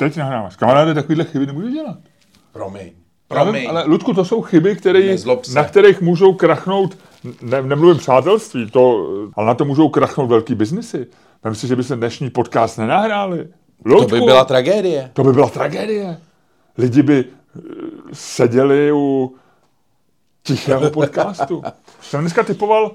Teď nahráváš. Kamaráde, takovýhle chyby nemůžeš dělat. Promiň. Promiň. ale Ludku, to jsou chyby, které, na kterých můžou krachnout, ne, nemluvím přátelství, to, ale na to můžou krachnout velký biznesy. Vem si, že by se dnešní podcast nenahráli. to Ludku, by byla tragédie. to by byla tragédie. Lidi by eh, seděli u tichého podcastu. jsem dneska typoval,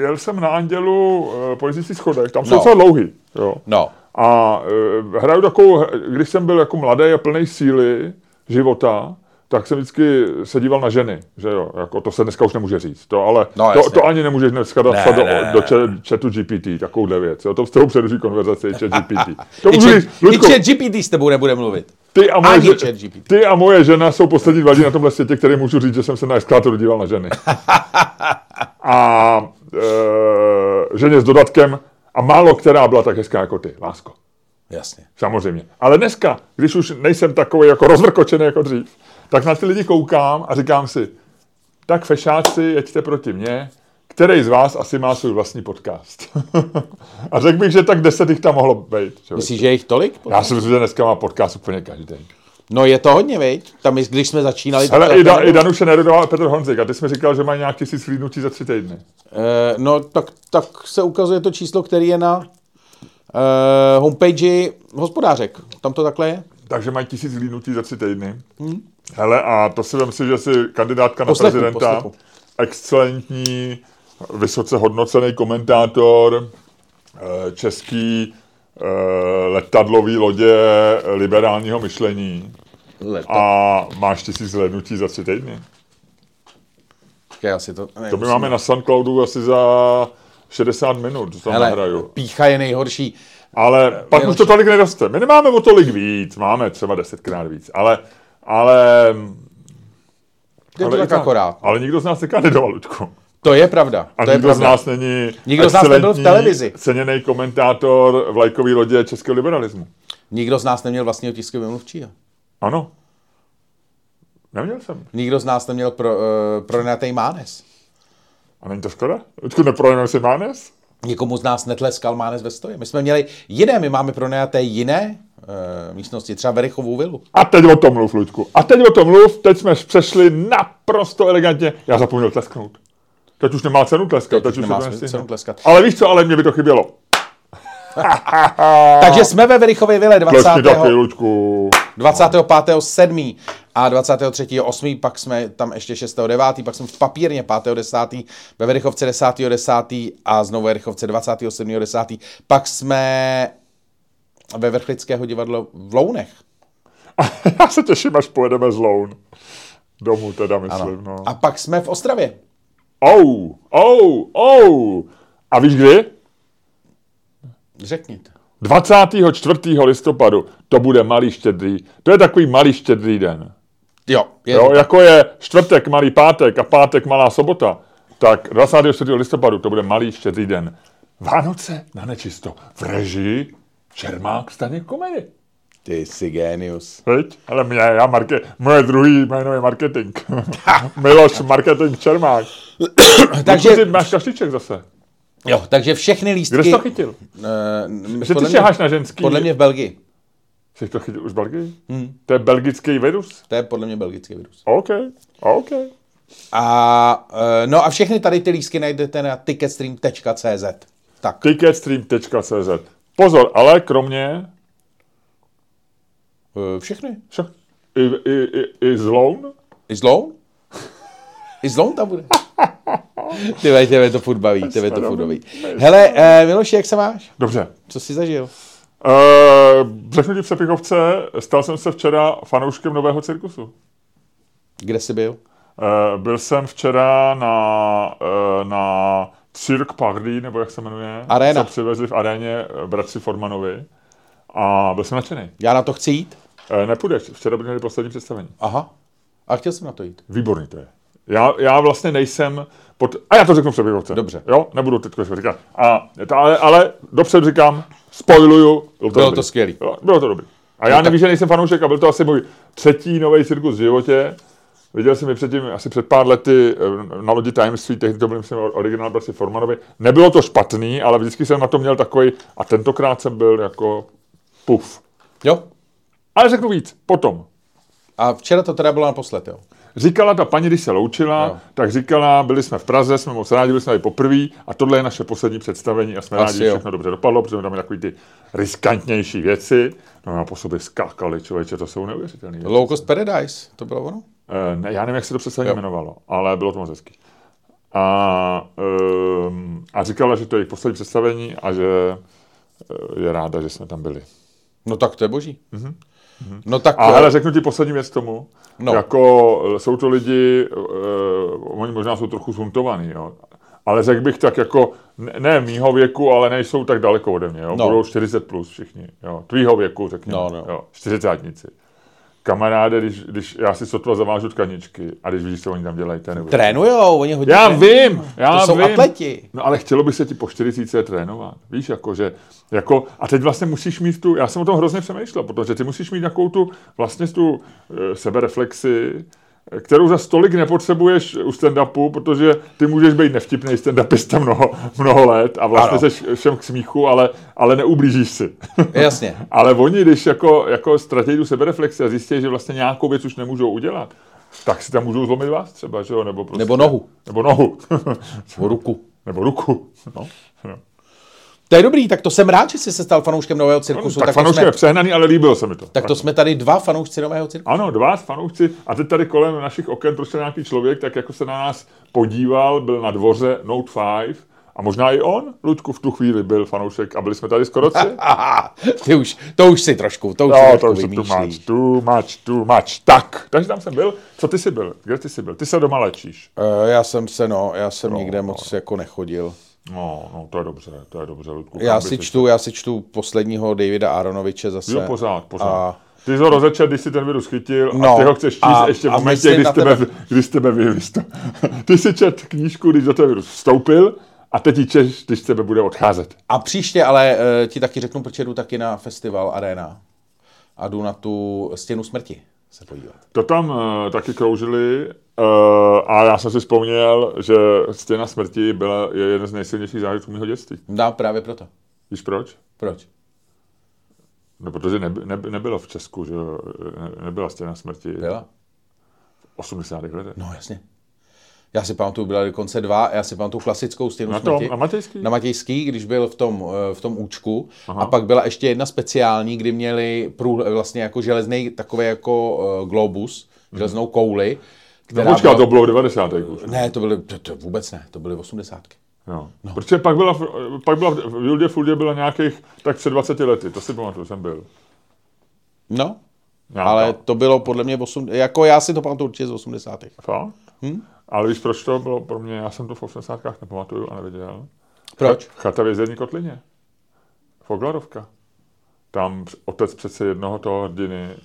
jel jsem na Andělu uh, politický schodek, tam jsou No. docela dlouhý. Jo. No. A uh, hraju takovou, když jsem byl jako mladý a plný síly života, tak jsem vždycky se díval na ženy, že jo, jako to se dneska už nemůže říct, to ale, No, to, jasně. to ani nemůžeš dneska dát Ne, do, ne, do chatu GPT, takovouhle věc, jo, to s tebou přeruší konverzaci chat GPT. To I, můžu chat, říct, I chat GPT s tebou nebude mluvit. ty a, moje, ani chat GPT. ty a moje žena jsou poslední dva na tomhle světě, které můžu říct, že jsem se na eskalátoru díval na ženy. A e, ženě s dodatkem a málo která byla tak hezká jako ty, lásko. Jasně. Samozřejmě. Ale dneska, když už nejsem takový jako rozvrkočený jako dřív, tak na ty lidi koukám a říkám si, tak fešáci, jeďte proti mně, který z vás asi má svůj vlastní podcast. a řekl bych, že tak deset jich tam mohlo být. člověk. Myslíš, že je jich tolik? Já si myslím, že dneska má podcast úplně každý. No je to hodně, viď? Tam, když jsme začínali... Ale i, da, i Danuše Nerudová a Petr Honzik. A ty jsi mi říkal, že mají nějak tisíc slídnutí za tři týdny. Eh, no, tak, tak se ukazuje to číslo, který je na uh, homepage hospodářek. Tam to takhle je. Takže mají tisíc slídnutí za tři týdny. Hmm. Hele, a to si vem si, že si kandidátka na Poslechu, prezidenta, poslechu. excelentní, vysoce hodnocený komentátor, eh, český letadlový lodě liberálního myšlení a máš tisíc zhlédnutí za tři týdny. Já asi to, ne, To my máme na Soundcloudu asi za 60 minut, to tam Hele, nahraju. pícha je nejhorší. Ale pak už nejhorší. to tolik neroste. My nemáme o tolik víc, máme třeba desetkrát víc, ale, ale, Je to ale, i tak akorát. ale nikdo z nás nekandidoval, Ludku. To je pravda. A to je nikdo z pravda. nás není Nikdo z nás nebyl v televizi. ceněný komentátor vlajkový lodě českého liberalismu. Nikdo z nás neměl vlastního tiskového mluvčího. Ano. Neměl jsem. Nikdo z nás neměl pro, uh, pronajatý mánes. A není to škoda? Ludku, neprojeme si Mánes? Nikomu z nás netleskal mánes ve stoje. My jsme měli jiné, my máme pronajaté jiné uh, místnosti, třeba Verichovou vilu. A teď o tom mluv, Luďku. A teď o tom mluv, teď jsme přešli naprosto elegantně. Já zapomněl tlesknout. Teď už nemá cenu tleskat. Teď Teď, už nemá cenu nestihne. tleskat. Ale víš co, ale mě by to chybělo. Takže jsme ve Verichově vile 20. Tleskni taky, Luďku. 25. 7. a 23. 8. pak jsme tam ještě 6. 9. pak jsme v papírně 5. 10. ve Verichovce 10. 10. a znovu ve Verichovce 27. 10. pak jsme ve Vrchlického divadlo v Lounech. Já se těším, až pojedeme z Loun. Domů teda, myslím, no. A pak jsme v Ostravě. Ou, ou, ou. A víš kdy? Řekněte. 24. listopadu. To bude malý štědrý. To je takový malý štědrý den. Jo, je Jo, to jako je čtvrtek malý pátek a pátek malá sobota, tak 24. listopadu to bude malý štědrý den. Vánoce na nečisto. V režii Čermák stane komedy. Ty jsi genius. Veď? Ale mě, já marke, moje druhý jméno je marketing. Miloš Marketing Čermák. Takže. Ty máš kaštiček zase. jo, takže všechny lístky... Kde jsi to chytil? Uh, Že ty šaháš na ženský. podle mě v Belgii. Jsi to chytil už v Belgii? Hmm. To je belgický virus? To je podle mě belgický virus. OK, OK. A, eh, no a všechny tady ty lístky najdete na ticketstream.cz. Tak. Ticketstream.cz Pozor, ale kromě Všechny. však i, i, i, i z Loun, I Zloun? I Zloun tam bude. Ty tebe to furt baví, tebe to furt baví. Hele, uh, Miloši, jak se máš? Dobře. Co jsi zažil? Uh, řeknu ti v Přepichovce, stal jsem se včera fanouškem nového cirkusu. Kde jsi byl? Uh, byl jsem včera na, uh, na Cirque Party, nebo jak se jmenuje. Arena. Co přivezli v aréně eh, bratři Formanovi. A byl jsem nadšený. Já na to chci jít? Uh, nepůjdeš, včera by měli poslední představení. Aha. A chtěl jsem na to jít. Výborný to je. Já, já vlastně nejsem pod... A já to řeknu v Přepichovce. Dobře. Jo, nebudu teď říkat. A, to, ale, ale dopředu říkám, spoiluju. Bylo to, Bylo dobrý. to skvělý. Jo, bylo to dobrý. A já tak- nevím, že nejsem fanoušek a byl to asi můj třetí nový cirkus v životě. Viděl jsem ji předtím, asi před pár lety eh, na lodi tajemství, tehdy to byl myslím originál bratři Formanovi. Nebylo to špatný, ale vždycky jsem na to měl takový, a tentokrát jsem byl jako puf. Jo? Ale řeknu víc, potom. A včera to teda bylo naposled, jo. Říkala ta paní, když se loučila, Jo. tak říkala, byli jsme v Praze, jsme moc rádi, byli jsme tady poprvé a tohle je naše poslední představení a jsme Asi rádi, že všechno dobře dopadlo, protože tam takové ty riskantnější věci. No a po sobě skákali, člověče, to jsou neuvěřitelné. Low Cost Paradise, to bylo ono? Eh, ne, já nevím, jak se to Jo. jmenovalo, ale bylo to moc hezký. A, um, a říkala, že to je jejich poslední představení a že eh, je ráda, že jsme tam byli. No tak to je boží. No tak... A eh, hele, řeknu ti poslední věc tomu. No. Jako eh, jsou to lidi, uh, oni možná jsou trochu zuntovaný, jo. Ale řekl bych tak jako, ne, ne mýho věku, ale nejsou tak daleko ode mě, jo. No. Budou 40 plus všichni, jo. Tvýho věku, řekněme, No, no. jo. 40 Kamaráde, když, když já si sotva zavážu tkaničky a když vidíš, co oni tam dělají, to. Trénujou, oni hodně Já trénují. vím, já To jsou vím. atleti. No ale chtělo by se ti po 40 trénovat. Víš, jako, že, jako, a teď vlastně musíš mít tu, já jsem o tom hrozně přemýšlel, protože ty musíš mít takovou tu, vlastně tu e, sebereflexi, kterou za stolik nepotřebuješ u stand-upu, protože ty můžeš být nevtipný stand-upista mnoho, mnoho let a vlastně Ano. jsi všem k smíchu, ale, ale neublížíš si. Jasně. ale oni, když jako, jako ztratí tu sebereflexi a zjistí, že vlastně nějakou věc už nemůžou udělat, tak si tam můžou zlomit vás třeba, že jo? Nebo, prostě, Nebo nohu. Nebo nohu. O ruku. Nebo ruku. No. No. To je dobrý, tak to jsem rád, že jsi se stal fanouškem nového cirkusu. tak tak, to fanoušek jsme, je přehnaný, ale líbilo se mi to. tak to jsme tady dva fanoušci nového cirkusu. Ano, dva fanoušci. A teď tady kolem našich oken prošel nějaký člověk, tak jako se na nás podíval, byl na dvoře Note 5 a možná i on, Luďku, v tu chvíli byl fanoušek a byli jsme tady skoro tři. Ty už, to už si trošku, to už No, si to už too much, too much, too much. Tak, takže tam jsem byl. Co ty jsi byl? Kde ty jsi byl? Ty se doma léčíš. Uh, já jsem se, no, já jsem no, nikde moc jako nechodil. No, no, to je dobře, to je dobře, Ludku. Já si čtu, já si čtu posledního Davida Aronoviče zase. Jo, pořád, pořád. A- Ty jsi ho rozečet, když si ten virus chytil a No, ty ho chceš číst a- ještě v a momentě, myslím kdy na z tebe, tebe- kdy z tebe vyvis to. Ty si čet knížku, když do toho virus vstoupil a teď ji češ, když tebe bude odcházet. A příště ale uh, ti taky řeknu, proč jdu taky na festival Arena. A jdu na tu stěnu smrti se podívat. To tam uh, taky kroužili uh, a já jsem si vzpomněl, že Stěna smrti byla, je jeden z nejsilnějších zážitků mého dětství. Dá právě proto. Víš proč? Proč? No, protože neby, neby, nebylo v Česku, že ne, nebyla Stěna smrti Byla? v 80. letech. No jasně. Já si pamatuju, byla dokonce dva, já si pamatuju klasickou stěnu Na tom, smrti. na Matějský? Na Matějský, když byl v tom, eh, v tom účku. Aha. A pak byla ještě jedna speciální, kdy měli prů, vlastně jako železný takový jako uh, globus, železnou kouli. No, počkat, to bylo v 90. už. Ne, to byly, to, to vůbec ne, to byly osmdesátky. Jo. No. Protože pak byla, v- pak byla v Juldě Fuldě byla nějakých tak před 20 lety, to si pamatuju, jsem byl. No, Nějaká. ale to bylo podle mě, 8, jako já si to pamatuju určitě z 80. Fakt? Hm? Ale víš, proč to bylo pro mě? Já jsem to v 80. nepamatuju a neviděl. Proč? Chata v jezerní kotlině. Foglarovka. Tam otec přece jednoho toho hrdiny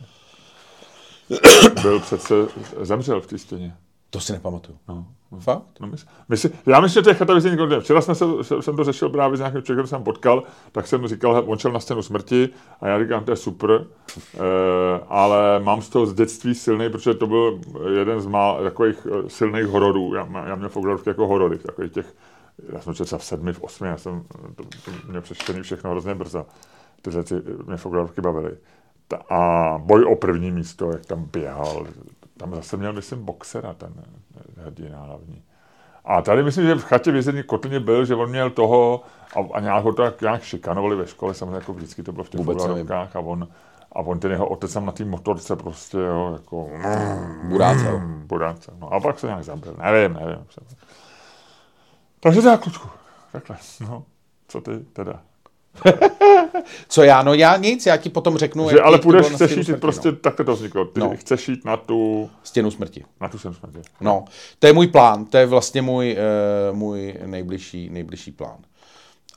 byl přece, zemřel v té stěně. To si nepamatuju. No. Fakt? No, mysl, mysl, já myslím, že to je chata vězení kotlině. Včera jsme se, se- jsem to řešil právě s nějakým člověkem, jsem potkal, tak jsem říkal, he, on šel na scénu smrti a já říkám, to je super, e, ale mám z toho z dětství silný, protože to byl jeden z má, takových eh, silných hororů. Já, já měl fotografky jako horory, takových těch, já jsem třeba v sedmi, v osmi, já jsem, to, to mě přečtený všechno hrozně brzo. Tyhle ty, mě fotografky bavily. Ta, a boj o první místo, jak tam běhal, tam zase měl, myslím, boxera, ten hrdina hlavní. A tady myslím, že v chatě vězení Kotlině byl, že on měl toho a, a nějak ho to jak, nějak šikanovali ve škole, samozřejmě jako vždycky to bylo v těch fotografkách a on, a on ten jeho otec tam na té motorce prostě, jo, jako... Burácel. Mm, burácel. No a pak se nějak zabil, nevím, nevím. Takže tak, klučku, takhle, no, co ty teda? Co já? No já nic, já ti potom řeknu. Že ale půjdeš, chceš stěnu jít, smrti, prostě no. takhle to vzniklo. Ty No. chceš jít na tu, Stěnu smrti. na tu sem smrti. No, to je můj plán, to je vlastně můj, uh, můj nejbližší, nejbližší plán.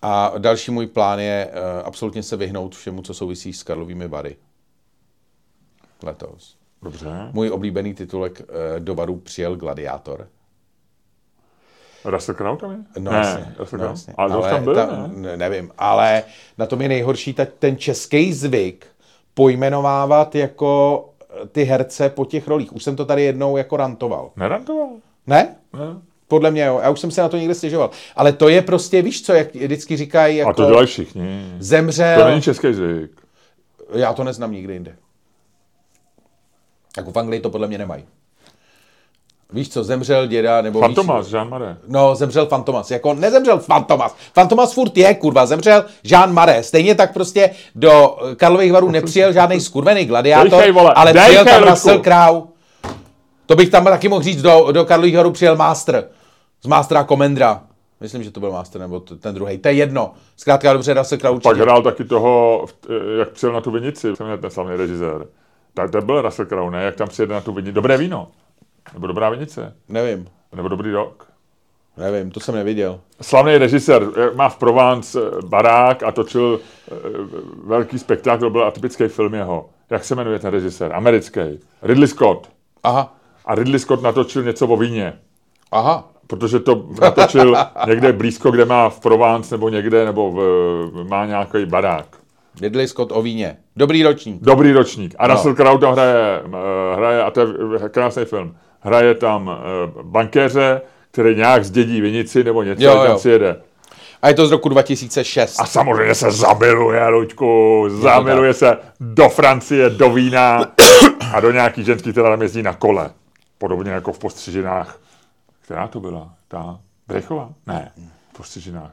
A další můj plán je uh, absolutně se vyhnout všemu, co souvisí s Karlovými Vary. Letos. Dobře. Můj oblíbený titulek uh, do Varu přijel Gladiátor. Russell Crowe tam je? No, ne, jasně, Russell no, jasně. Ale, ale tam byl, ta, ne? ne? Nevím, ale na tom je nejhorší ta, ten český zvyk pojmenovávat jako eh, ty herce po těch rolích. Už jsem to tady jednou jako rantoval. Nerantoval? Ne? Ne. Podle mě jo, já už jsem se na to někde stěžoval. Ale to je prostě, víš co, jak vždycky říkají, A jako to dělají všichni. zemřel, To není český zvyk. já to neznám nikde jinde. Tak v Anglii to podle mě nemají. Víš co, zemřel děda, nebo Fantomas, víš, Jean Marais. No, zemřel Fantomas. Jako nezemřel Fantomas. Fantomas furt je, kurva, zemřel Jean Marais. Stejně tak prostě do Karlových varů nepřijel žádný skurvený gladiátor, Dejchej, vole, ale dejchej, přijel tam. Russell Crowe. To bych tam taky mohl říct, do, do Karlových varů přijel Master. Z Mastera Komendra. Myslím, že to byl Master, nebo ten druhý. To je jedno. Zkrátka dobře, Russell Crowe Pak určitě. hrál taky toho, jak přijel na tu vinici, jsem ten slavný režisér. Tak to byl Russell Crowe, ne? Jak tam přijede na tu vinici. Dobré víno. Nebo dobrá vinice. Nevím, Nebo dobrý rok. nevím, to jsem neviděl. Slavný režisér, jak má v Provence eh, barák a točil eh, velký spektákl, byl atypický film jeho. Jak se jmenuje ten režisér? Americký. Ridley Scott. Aha, A Ridley Scott natočil něco o víně. aha. Protože to natočil někde blízko, kde má v Provence nebo někde, nebo v, má nějaký barák. Ridley Scott o víně. Dobrý ročník. Dobrý ročník. A No. Russell Crowe tam hraje, eh, hraje, a to je krásný film, hraje tam eh, bankéře, který nějak zdědí vinici nebo něco, Jo, jo, tam jo. přijede. A je to z roku 2006. A samozřejmě se zamiluje, Luďku, zamiluje se do Francie, do vína a do nějaký ženský, která tam jezdí na kole. Podobně jako v postřižinách. Která to byla? Ta Brechová? Ne, v postřižinách.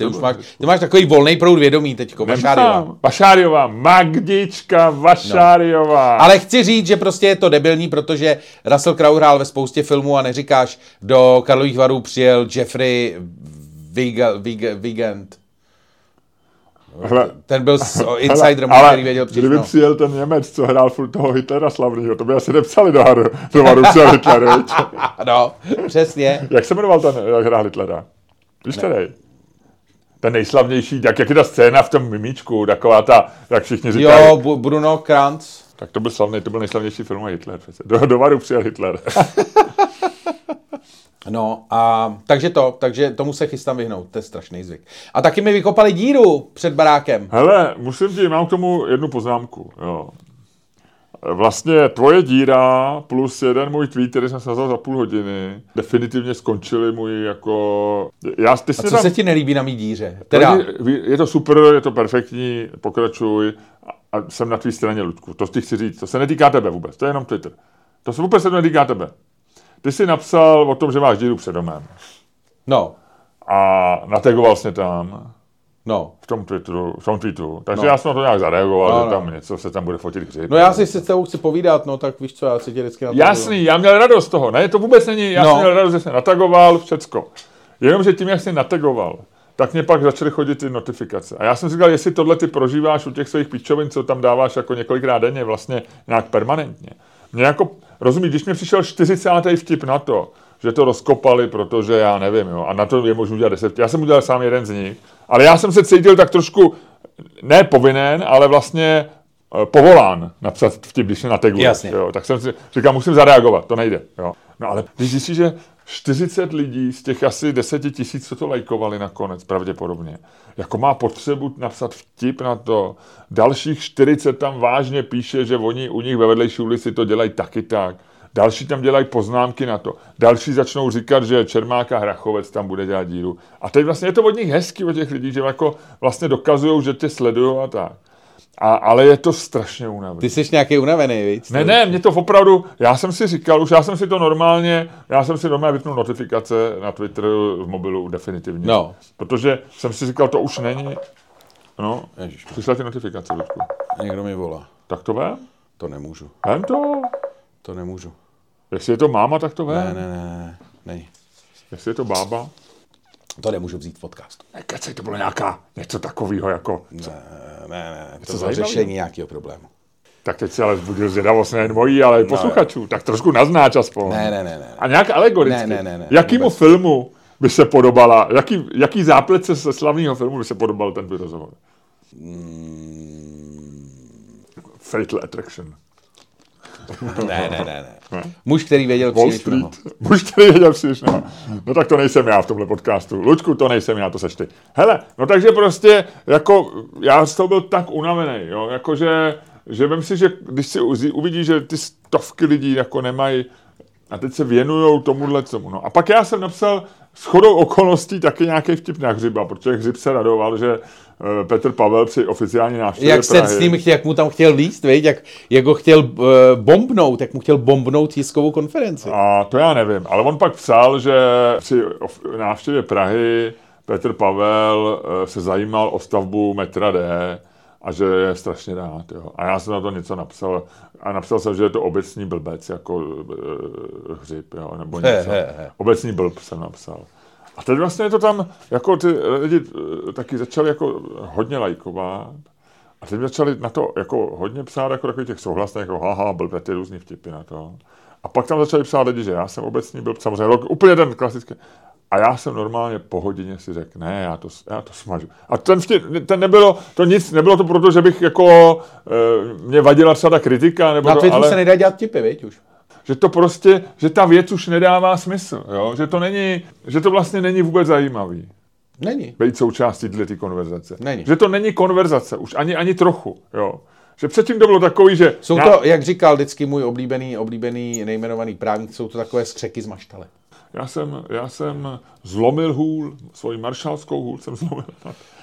Ty už máš, ty máš takový volný proud vědomí teďko, Vašáriová. Vašáriová, Magdička Vašáriová. Ale chci říct, že prostě je to debilní, protože Russell Crowe hrál ve spoustě filmů a neříkáš, do Karlových varů přijel Jeffrey Viga, Viga, Vigand. Hele, Ten byl s insiderem, ale který věděl přijít. kdyby No. přijel ten Němec, co hrál furt toho Hitlera slavného, to by asi nepsali do, haru, do varu přijel Hitler, no, přesně. Jak se jmenoval ten, jak hrál Hitlera? Víš který? Ten nejslavnější, jak, jak je ta scéna v tom mimíčku, taková ta, jak všichni říkají. Jo, Bu- Bruno Kranz. Tak to byl slavný, to byl nejslavnější film o Hitler. přece. Do, do varu přijel Hitler. No a takže to, takže tomu se chystám vyhnout, to je strašný zvyk. A taky mi vykopali díru před barákem. Hele, musím ti, mám k tomu jednu poznámku. Jo. Vlastně tvoje díra plus jeden můj tweet, který jsem nazval za půl hodiny, definitivně skončili můj jako... Já, ty A co se ti nelíbí na mý díře? Teda... Teda, Je to super, je to perfektní, pokračuj a, jsem na tvý straně, Ludku. To ti chci říct. To se netýká tebe vůbec, to je jenom Twitter. To se vůbec se netýká tebe. Ty jsi napsal o tom, že máš díru před domem no, a nategoval jsi tam no. v tom Twitteru, v tom tweetu. Takže No. já jsem na to nějak zareagoval, No, že no. tam něco se tam bude fotit hřib. No já si se s tebou chci povídat, no tak víš co, já si tě vždycky na to Jasný, já měl radost z toho. Ne, to vůbec není. Já No. jsem měl radost, že jsem natagoval všecko. Jenomže tím, jak jsi natagoval, tak mě pak začaly chodit ty notifikace. A já jsem si říkal, jestli tohle ty prožíváš u těch svých píčovin, co tam dáváš jako několikrát denně, vlastně nějak permanentně. Mě jako, rozumíš, když mi přišel 40. vtip na to, že to rozkopali, protože já nevím, jo, a na to je možno udělat 10. Já jsem udělal sám jeden z nich, ale já jsem se cítil tak trošku, ne povinen, ale vlastně eh, povolán napsat vtip, když se nateguje. Jasně. Jo, tak jsem si říkal, musím zareagovat, to nejde. Jo. No ale když zjistíš, že 40 lidí z těch asi 10 tisíc, co to lajkovali nakonec, pravděpodobně, jako má potřebu napsat vtip na to, dalších 40 tam vážně píše, že oni u nich ve vedlejší ulici to dělají taky tak, Další tam dělají poznámky na to. Další začnou říkat, že Čermáka Hrachovec tam bude dělat díru. A teď vlastně je to od nich hezky, od těch lidí, že jako vlastně dokazují, že tě sledují a tak. A, ale je to strašně únavné. Ty jsi nějaký unavený, víc? Ne, ne, mě to opravdu, já jsem si říkal, už já jsem si to normálně, já jsem si normálně vypnul notifikace na Twitter v mobilu definitivně. No. Protože jsem si říkal, to už není, no, Ježiš, přišla ty notifikace, Ludku. někdo mi volá. Tak to vem, To nemůžu, vem to. to nemůžu. Jestli je to máma, tak to vem. Ne, ne, ne, ne, ne. Jestli je to bába. To nemůžu vzít v podcastu. Nekecej, to bylo nějaká, něco takového jako, Ne, ne, ne, to Co bylo řešení nějakého problému. tak teď si ale vzbudil zvědavost nejen mojí, ale i posluchačů, tak trošku naznáč aspoň. No, Ne, ne, ne, ne. A nějak alegoricky. Ne, ne, ne, ne, Jakýmu vůbec. filmu by se podobala, jaký, jaký záplece ze slavného filmu by se podobal ten rozhovor? Fatal Attraction. Ne, ne, ne, ne. Muž, který věděl Wall příliš mnoho. Street. Muž, který věděl příliš no. no tak to nejsem já v tomhle podcastu. Luďku, to nejsem já, to seš ty. Hele, no takže prostě, jako, já z toho byl tak unavený, jo, jakože, že vím si, že když si uvidíš, že ty stovky lidí jako nemají a teď se věnují tomuhle tomu. No. A pak já jsem napsal s chodou okolností taky nějaký vtip na Hřiba, protože Hřib se radoval, že eh, Petr Pavel při oficiální návštěvě Jak se s ním chtěl, jak mu tam chtěl líst, veď? Jak, jak ho chtěl uh, bombnout, jak mu chtěl bombnout tiskovou konferenci. A to já nevím, ale on pak psal, že při návštěvě Prahy Petr Pavel eh, se zajímal o stavbu metra D a že je strašně rád. Jo. A já jsem na to něco napsal a napsal jsem, že je to obecní blbec, jako uh, hřib, jo, nebo něco. He, he, he. Obecní blb jsem napsal. A teď vlastně je to tam, jako ty lidi eh, taky začali jako hodně lajkovat. A teď začali na to jako hodně psát jako takových těch souhlasných, jako haha, blbě, ty různý vtipy na to. A pak tam začali psát lidi, že já jsem obecný byl samozřejmě úplně ten klasický. A já jsem normálně po hodině si řekl, ne, já to, já to smažu. A ten, vtip, ten nebylo, to nic, nebylo to proto, že bych jako, e, mě vadila třeba ta kritika, nebo Na to, Twitteru ale se nedá dělat tipy, veď už. že to prostě, že ta věc už nedává smysl, jo? že to není, že to vlastně není vůbec zajímavý Není. být součástí tyhle ty konverzace. Není. Že to není konverzace, už ani, ani trochu, jo. Že předtím to bylo takový, že... Jsou já, to, jak říkal vždycky můj oblíbený, oblíbený nejmenovaný právník, jsou to takové skřeky z maštale. Já, jsem, já jsem zlomil hůl, svoji maršalskou hůl jsem zlomil.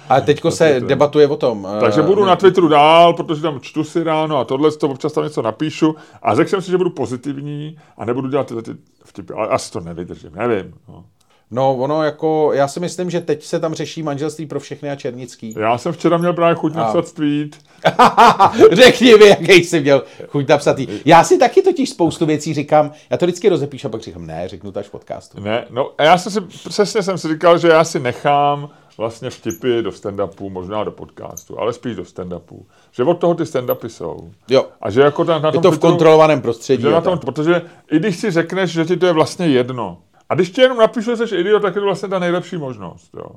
A teďko se Twitteru. debatuje o tom. Takže eh, budu ne- na Twitteru dál, protože tam čtu si ráno a tohle, to občas tam něco napíšu a řekl jsem si, že budu pozitivní a nebudu dělat tyhle ty vtipy, ale asi to nevydržím, nevím. No. No, ono jako, já si myslím, že teď se tam řeší manželství pro všechny a černický. Já jsem včera měl právě chuť napsat tweet, Řekni mi, jaký jsi měl chuť napsat. jí. Já si taky totiž spoustu věcí říkám, já to vždycky rozepíšu a pak říkám, ne, řeknu to až v podcastu. Ne, no a já jsem si, přesně jsem si říkal, že já si nechám vlastně vtipy do stand-upu, možná do podcastu, ale spíš do stand-upu. Že od toho ty stand-upy jsou. Jo, A že jako na, na je tom to v Twitteru- kontrolovaném prostředí. že a na tom, protože i když si řekneš, že ti to je vlastně jedno, a když ti jenom napíšu, že jsi idiot, tak je to vlastně ta nejlepší možnost. Jo.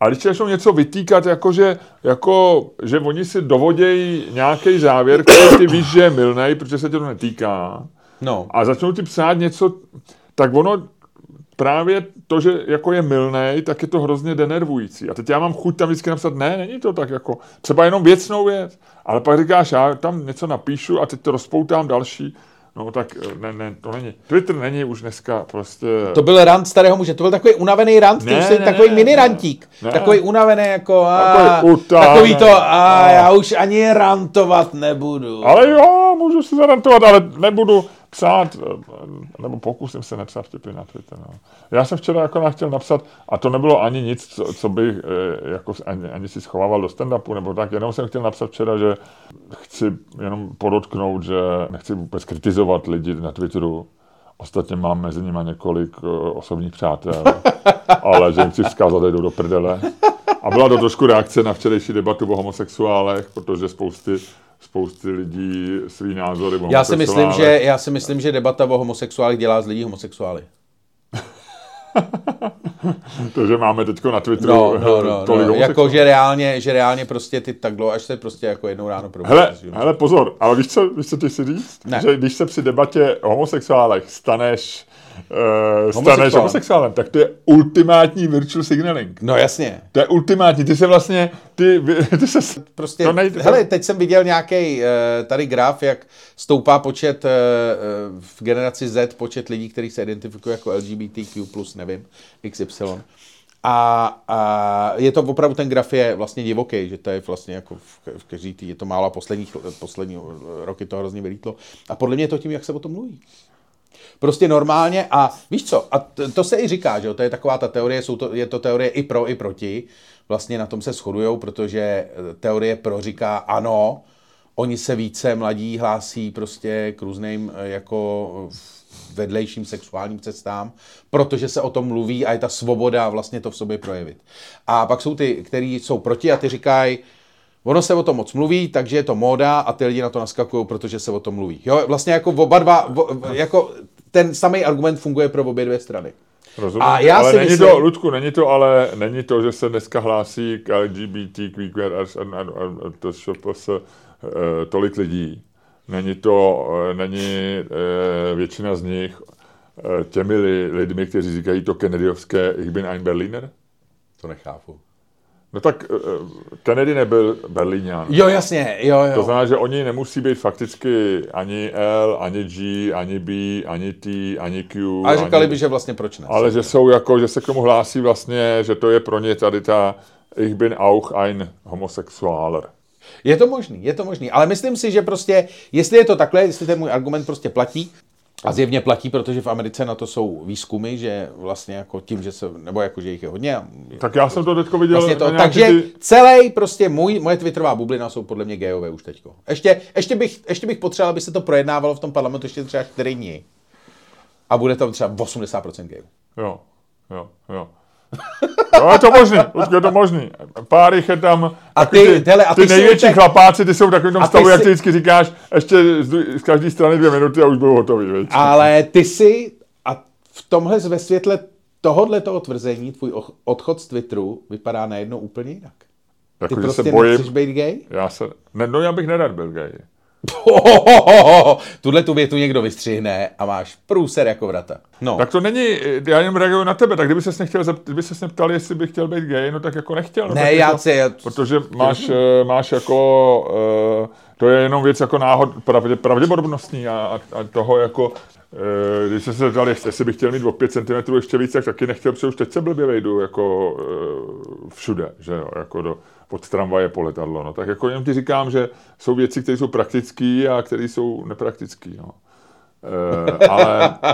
A když ti začnou něco vytýkat, jako že, jako, že oni si dovodějí nějaký závěr, který ty víš, že je milnej, protože se tě to netýká, No, a začnou ti psát něco, tak ono právě to, že jako je milnej, tak je to hrozně denervující. A teď já mám chuť tam vždycky napsat, ne, není to tak jako, třeba jenom věcnou věc. Ale pak říkáš, já tam něco napíšu a teď to rozpoutám další. No tak ne, ne, to není. Twitter není už dneska prostě... to byl rant starého muže, to byl takový unavený rant, Ne, ne, takový ne, mini ne. rantík, Ne. takový unavený jako, a, Takový takový to, a No. já už ani rantovat nebudu. Ale jo, můžu si zarantovat, ale nebudu psát, eh, nebo pokusím se nepsat vtipy na Twitter. No. Já jsem včera jako chtěl napsat, a to nebylo ani nic, co, co bych eh, jako ani, ani si schovával do stand-upu, nebo tak, jenom jsem chtěl napsat včera, že chci jenom podotknout, že nechci vůbec kritizovat lidi na Twitteru, Ostatně mám mezi nimi několik eh, osobních přátel, ale že jim chci vzkázat, jdou do prdele. A byla to trošku reakce na včerejší debatu o homosexuálech, protože spousty, spousty lidí svý názory Já si myslím, že, já si myslím, že debata o homosexuálech dělá z lidí homosexuály. To, že máme teď na Twitteru No, no, no, tolik no. homosexuálů. jako, že reálně, že reálně prostě ty tak dlouho, až se prostě jako jednou ráno probudíš. Hele, hele, pozor, ale víš co, víš, co ty si říct? Ne. Že když se při debatě o homosexuálech staneš, uh, staneš Homosexuálem. homosexuálem, tak to je ultimátní virtual signaling. No jasně. To je ultimátní, ty se vlastně, ty, ty se, Prostě, to nejde, hele, teď jsem viděl nějaký tady graf, jak stoupá počet eh, eh, v generaci Z, počet lidí, kteří se identifikují jako LGBTQ+, nevím, XY. A, a je to opravdu, ten graf je vlastně divoký, že to je vlastně jako v, v každý tý, je to málo a posledních, poslední roky to hrozně vylítlo. A podle mě je to tím, jak se o tom mluví. Prostě normálně a víš co, a to se i říká, že jo, to je taková ta teorie, jsou to, je to teorie i pro, i proti, vlastně na tom se shodujou, protože eh, teorie pro říká ano, oni se více mladí hlásí prostě k různým eh, jako vedlejším sexuálním cestám, protože se o tom mluví a je ta svoboda vlastně to v sobě projevit. A pak jsou ty, kteří jsou proti a ty říkají, Ono se o tom moc mluví, takže je to móda a ty lidi na to naskakují, protože se o tom mluví. Jo, vlastně jako oba dva, jako ten samý argument funguje pro obě dvě strany. rozumím, A já ale si není myslím- to, Ludku, není to ale, není to, že se dneska hlásí k LGBTQ a, a, a, a to ŠPS eh, tolik lidí. Není to, eh, není eh, většina z nich těmi li, lidmi, kteří říkají to Kennedyovské Ich bin ein Berliner? To nechápu. No tak uh, Kennedy nebyl Berlíňan. Jo, jasně, jo, jo. To znamená, že oni nemusí být fakticky ani L, ani G, ani B, ani T, ani Q. A říkali ani... by, že vlastně proč ne? Ale že jsou jako, že se k tomu hlásí vlastně, že to je pro ně tady ta Ich bin auch ein Homosexualer. Je to možný, je to možný, ale myslím si, že prostě, jestli je to takhle, jestli ten můj argument prostě platí, a zjevně platí, protože v Americe na to jsou výzkumy, že vlastně jako tím, že se, nebo jako, že jich je hodně. Tak já jsem to teďko viděl. Vlastně to, takže ty... celý prostě můj, moje Twitterová bublina jsou podle mě gejové už teďko. Ještě, ještě, bych, ještě bych potřeboval, aby se to projednávalo v tom parlamentu ještě třeba 4 dní. A bude tam třeba 80% gejů. Jo, jo, jo. No, je to možný, už je to možný. Pár jich je tam, a ty, ty, tele, a ty, ty největší te... chlapáci, ty jsou v takovém tom stavu, jsi... jak ty vždycky říkáš, ještě z, z každé strany dvě minuty a už budou hotový. Veď. Ale ty si, a v tomhle ve světle tohohle toho tvrzení, tvůj odchod z Twitteru vypadá najednou úplně jinak. Jako, ty prostě se bojím, nechceš být gay? Já se, ne, no já bych nerad byl gay. Tuhle tu větu někdo vystřihne a máš průser jako vrata. No. Tak to není, já jenom reaguju na tebe, tak kdyby ses nechtěl, kdyby ses neptal, jestli bych chtěl být gay, no tak jako nechtěl. No, ne, já jako, si, já... Protože máš, eh, máš jako, uh, to je jenom věc jako náhod, pravdě, pravděpodobnostní a, a, toho jako, uh, když jsem se zeptal, jestli bych chtěl mít o 5 cm ještě víc, tak taky nechtěl, protože už teď se blbě vejdu jako všude, že jo, jako do, pod tramvaje po letadlo. No. Tak jako jenom ti říkám, že jsou věci, které jsou praktické a které jsou nepraktické. No. E, ale...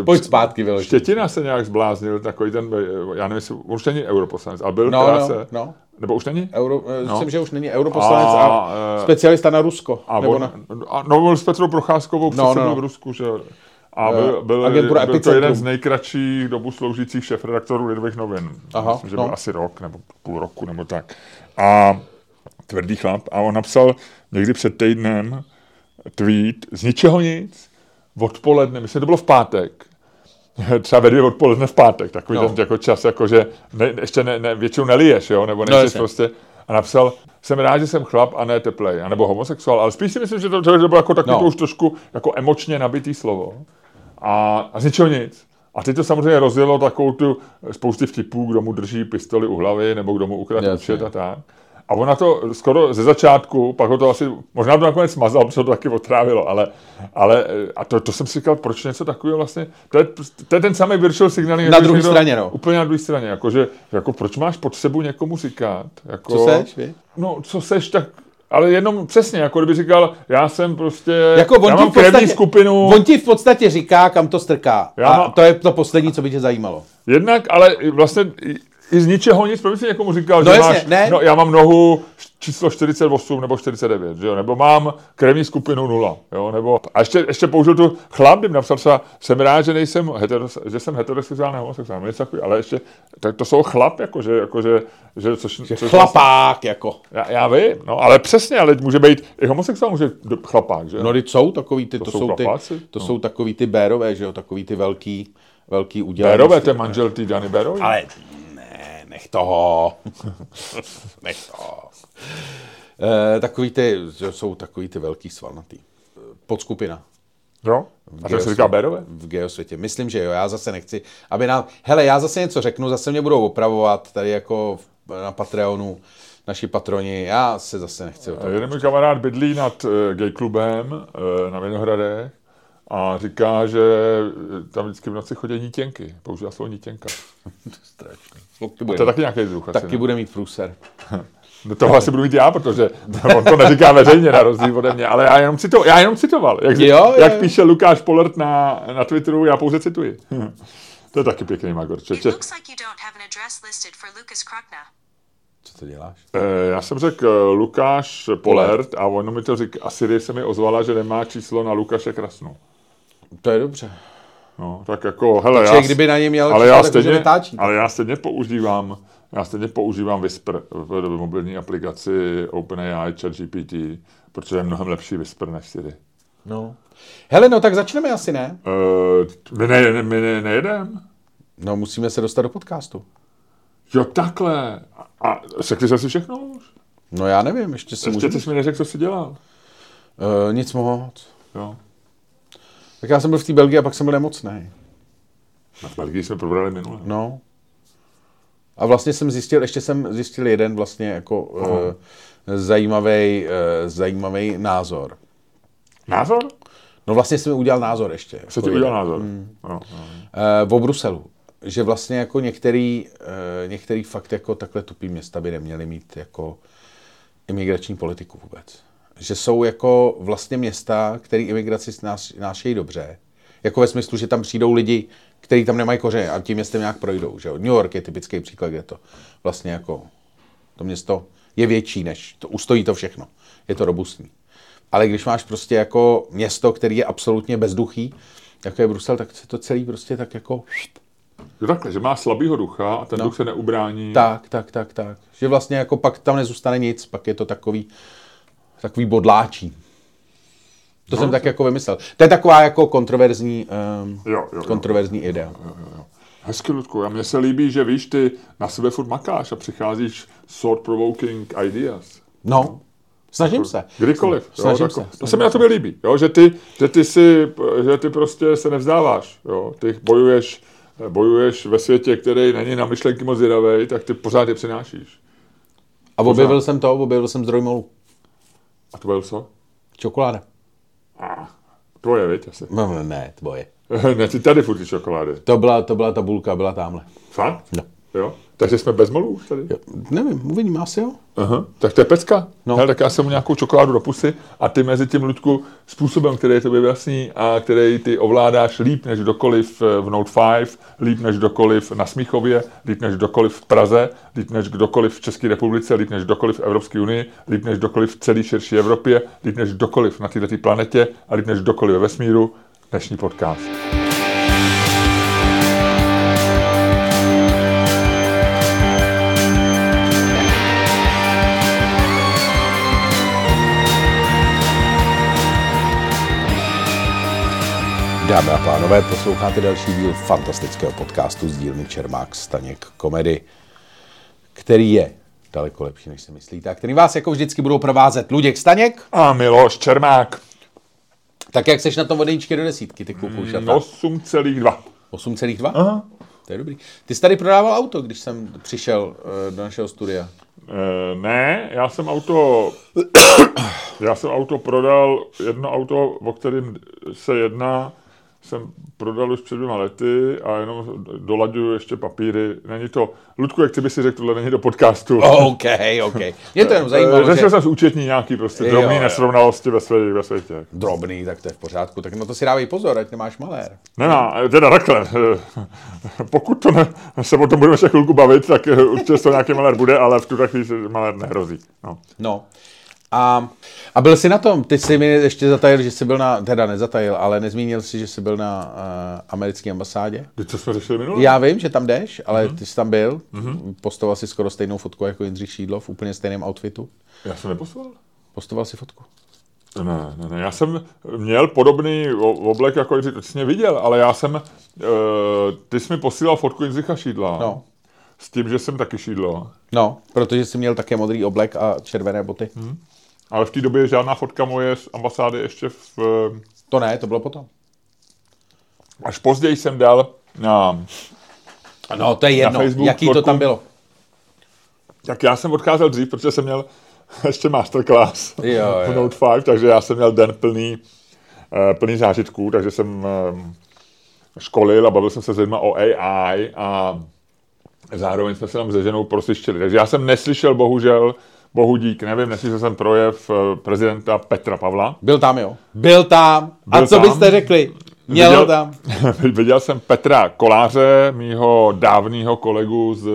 E, Pojď zpátky, Vyloží. Štětina se nějak zbláznil, takový ten, já nevím, jestli, už není europoslanec, ale byl no. No, no. Nebo už není? Euro, no. Myslím, že už není europoslanec a, a specialista na Rusko. A, nebo on, na... a no, byl s Petrou Procházkovou no, no, no. v Rusku, že a byl, byl, byl, byl to jeden z nejkratších dobu sloužících šéf-redaktorů Lidových novin. Aha, Myslím, že no. byl asi rok nebo půl roku nebo tak. A tvrdý chlap. A on napsal někdy před týdnem tweet z ničeho nic, odpoledne, myslím, to bylo v pátek, třeba ve dvě odpoledne v pátek, takový no. ten jako čas, jako že ne, ještě ne, ne, většinou neliješ, jo, nebo nejsi no, prostě, a napsal, jsem rád, že jsem chlap a ne teplej, anebo homosexuál, ale spíš si myslím, že to, že to bylo jako takový no. už trošku jako emočně nabitý slovo. A, a z ničeho nic. A teď to samozřejmě rozjelo takovou tu spousty vtipů, kdo mu drží pistoli u hlavy, nebo kdo mu ukradl účet a tak. A ona to skoro ze začátku, pak ho to asi, možná to nakonec smazal, protože to taky otrávilo, ale, ale a to, to jsem si říkal, proč něco takového vlastně, to je, to je ten samý virtual signál. Na druhé straně, no. Úplně na druhé straně, jakože, jako proč máš pod někomu říkat? Jako, co seš, vy? No, co seš, tak ale jenom přesně, jako kdyby říkal, já jsem prostě, jako on já mám podstatě, skupinu. On ti v podstatě říká, kam to strká. Já a to je to poslední, co by tě zajímalo. Jednak, ale vlastně i z ničeho nic, proč jsi někomu říkal, no že jasně, máš, ne? no já mám nohu číslo 48 nebo 49, že jo? nebo mám krevní skupinu 0, jo? nebo a ještě, ještě použil tu chlap, kdyby napsal třeba, jsem rád, že nejsem heteros, že jsem heterosexuální homosexuální, takový, ale ještě, tak to jsou chlap, jako že, jako že, že což, že což chlapák, vlastně, jako. Já, já vím, no, ale přesně, ale může být, i homosexuál může chlapák, že No, ty jsou takový ty, to, to jsou, ty, to no. jsou takový ty bérové, že jo, takový ty velký, velký udělání. Bérové, to je manžel ty Dany Bérové? Ale nech toho. nech toho. E, takový ty, že jsou takový ty velký svalnatý. Podskupina. Jo? A to se říká Bérové? V geosvětě. Myslím, že jo. Já zase nechci, aby nám... Hele, já zase něco řeknu, zase mě budou opravovat tady jako na Patreonu naši patroni. Já se zase nechci o tom. Jeden můj kamarád bydlí nad uh, gay klubem uh, na Vinohradech a říká, že tam vždycky v noci chodí nítěnky. Používá slovo nítěnka. Strašný. To, to je taky nějaký druh. Taky asi, bude mít průser. No toho asi budu mít já, protože on to neříká veřejně na rozdíl ode mě, ale já jenom, cito, já jenom citoval. Jak, jo, jak jo. píše Lukáš Polert na, na Twitteru, já pouze cituji. to je taky pěkný Magor. Čeče. Co to děláš? E, já jsem řekl eh, Lukáš Polert a ono mi to říká, asi se mi ozvala, že nemá číslo na Lukáše Krasnu. To je dobře. No, tak jako, hele, Takže já, kdyby na něm měl ale já stejně, ale já stejně používám, já stejně používám Whisper v mobilní aplikaci OpenAI ChatGPT, protože je mnohem lepší Whisper než Siri. No. Hele, no tak začneme asi, ne? Uh, my, ne, my ne, nejedem. No, musíme se dostat do podcastu. Jo, takhle. A, řekli jsi si všechno už? No já nevím, ještě si Ještě můžu... jsi mi neřekl, co jsi dělal. Uh, nic moc. Jo. Tak já jsem byl v té Belgii a pak jsem byl nemocný. Na v Belgii jsme probrali minule. No. A vlastně jsem zjistil, ještě jsem zjistil jeden vlastně jako uh, zajímavý, uh, zajímavý názor. Názor? No vlastně jsem udělal názor ještě. Co jako ti udělal názor? No, no. Uh, o Bruselu. Že vlastně jako některý, uh, některý fakt jako takhle tupý města by neměly mít jako imigrační politiku vůbec. Že jsou jako vlastně města, které imigraci nás, nášejí dobře. Jako ve smyslu, že tam přijdou lidi, kteří tam nemají kořeny a tím městem nějak projdou. Že jo? New York je typický příklad, kde to vlastně jako to město je větší než, to ustojí to všechno. Je to robustní. Ale když máš prostě jako město, který je absolutně bezduchý, jako je Brusel, tak se to celý prostě tak jako... Jo, takhle, že má slabýho ducha a ten No. duch se neubrání. Tak, tak, tak, tak. Že vlastně jako pak tam nezůstane nic, pak je to takový, takový bodláčí. To No, jsem tak jako vymyslel. To je taková jako kontroverzní, um, Jo, jo, jo. kontroverzní idea. Hezky, Ludku. A mně se líbí, že víš, ty na sebe furt makáš a přicházíš thought provoking ideas. No, snažím se. Kdykoliv. Jo, Snažím tak, se. To snažím se mi na tobě líbí. Jo, že, ty, že, ty si, že ty prostě se nevzdáváš. Jo. Ty bojuješ, bojuješ ve světě, který není na myšlenky moc zvědavej, tak ty pořád je přinášíš. A objevil jsem to, objevil jsem zdroj molu. A to byl co? Čokoláda. Ah, tvoje, viď, asi. No, ne, tvoje. ne, ty tady furt ty čokolády. To byla, to byla tabulka, byla tamhle. Fakt? No. Jo? Takže jsme bez molů už tady? Jo, nevím, uvidíme asi jo. Aha. Tak to je pecka. No. Hele, tak já jsem mu nějakou čokoládu do pusy a ty mezi tím, Ludku, způsobem, který je tobě vlastní a který ty ovládáš líp než kdokoliv eh, v Note 5, líp než kdokoliv na Smíchově, líp než kdokoliv v Praze, líp než kdokoliv v České republice, líp než kdokoliv v Evropské unii, líp než kdokoliv v celé širší Evropě, líp než kdokoliv na této planetě a líp než kdokoliv ve vesmíru. Dnešní podcast. Dámy a pánové, posloucháte další díl fantastického podcastu z dílny Čermák Staněk Komedy, který je daleko lepší, než si myslíte, a který vás jako vždycky budou provázet Luděk Staněk, A Miloš Čermák, tak jak seš na tom od jedničky do desítky, ty no 8,2. 8,2? Aha. To je dobrý. Ty jsi tady prodával auto, když jsem přišel eh, do našeho studia. Eh, ne, já jsem auto, já jsem auto prodal, jedno auto, o kterém se jedná, jsem prodal už před dvěma lety a jenom dolaďuju ještě papíry. Není to, Ludku, jak ty by si řekl, tohle není do podcastu. OK, OK. Mě to jenom zajímalo, Eh, Řešil že... jsem z účetní nějaký prostě Jo, drobný jo. nesrovnalosti ve světě. Ve světě. Drobný, tak to je v pořádku. Tak no to si dávej pozor, ať nemáš malér. Nemá, eh, teda takhle. Pokud to ne, se o tom budeme ještě chvilku bavit, tak eh, určitě to nějaký malér bude, ale v tuhle chvíli se malér nehrozí. No. No. A, a byl jsi na tom, ty jsi mi ještě zatajil, že jsi byl na, teda nezatajil, ale nezmínil jsi, že jsi byl na uh, americké ambasádě. Teď co jsme řešili minule? Já vím, že tam jdeš, ale ty jsi tam byl, postoval si skoro stejnou fotku jako Jindřich Šídlo v úplně stejném outfitu. Já jsem neposlal. Postoval si fotku. Ne, ne, ne, já jsem měl podobný oblek, jako to jsi mě viděl, ale já jsem, uh, ty jsi mi posílal fotku Jindřicha Šídla. No. S tím, že jsem taky šídlo. No, protože jsi měl také modrý oblek a červené boty. Ale v té době žádná fotka moje z ambasády ještě v, eh, To ne, to bylo potom. až později jsem dal na, No, to je jedno, Facebook jaký to fotku. tam bylo. tak já jsem odcházel dřív, protože jsem měl ještě masterclass Jo, v jo. Note 5, takže já jsem měl den plný, eh, plný zážitků, takže jsem eh, školil a bavil jsem se s lidmi o AI a zároveň jsme se tam se ženou prosvištěli. Takže já jsem neslyšel, bohužel, bohu dík, nevím, neslyšel jsem projev eh, prezidenta Petra Pavla. Byl tam, jo. Byl tam. Byl a co tam. byste řekli? Měl Viděl- tam. Viděl jsem Petra Koláře, mýho dávného kolegu z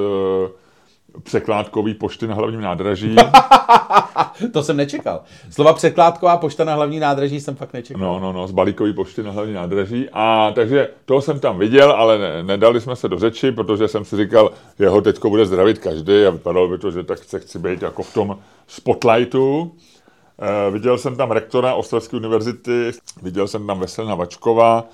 překládkové pošty na hlavním nádraží. To jsem nečekal. Slova překládková pošta na hlavní nádraží jsem fakt nečekal. No, no, no, z balíkové pošty na hlavní nádraží. A takže toho jsem tam viděl, ale ne, nedali jsme se do řeči, protože jsem si říkal, jeho teďko bude zdravit každý a vypadalo by to, že tak se chci být jako v tom spotlightu. E, viděl jsem tam rektora Ostravské univerzity, viděl jsem tam Veselina Vačkova,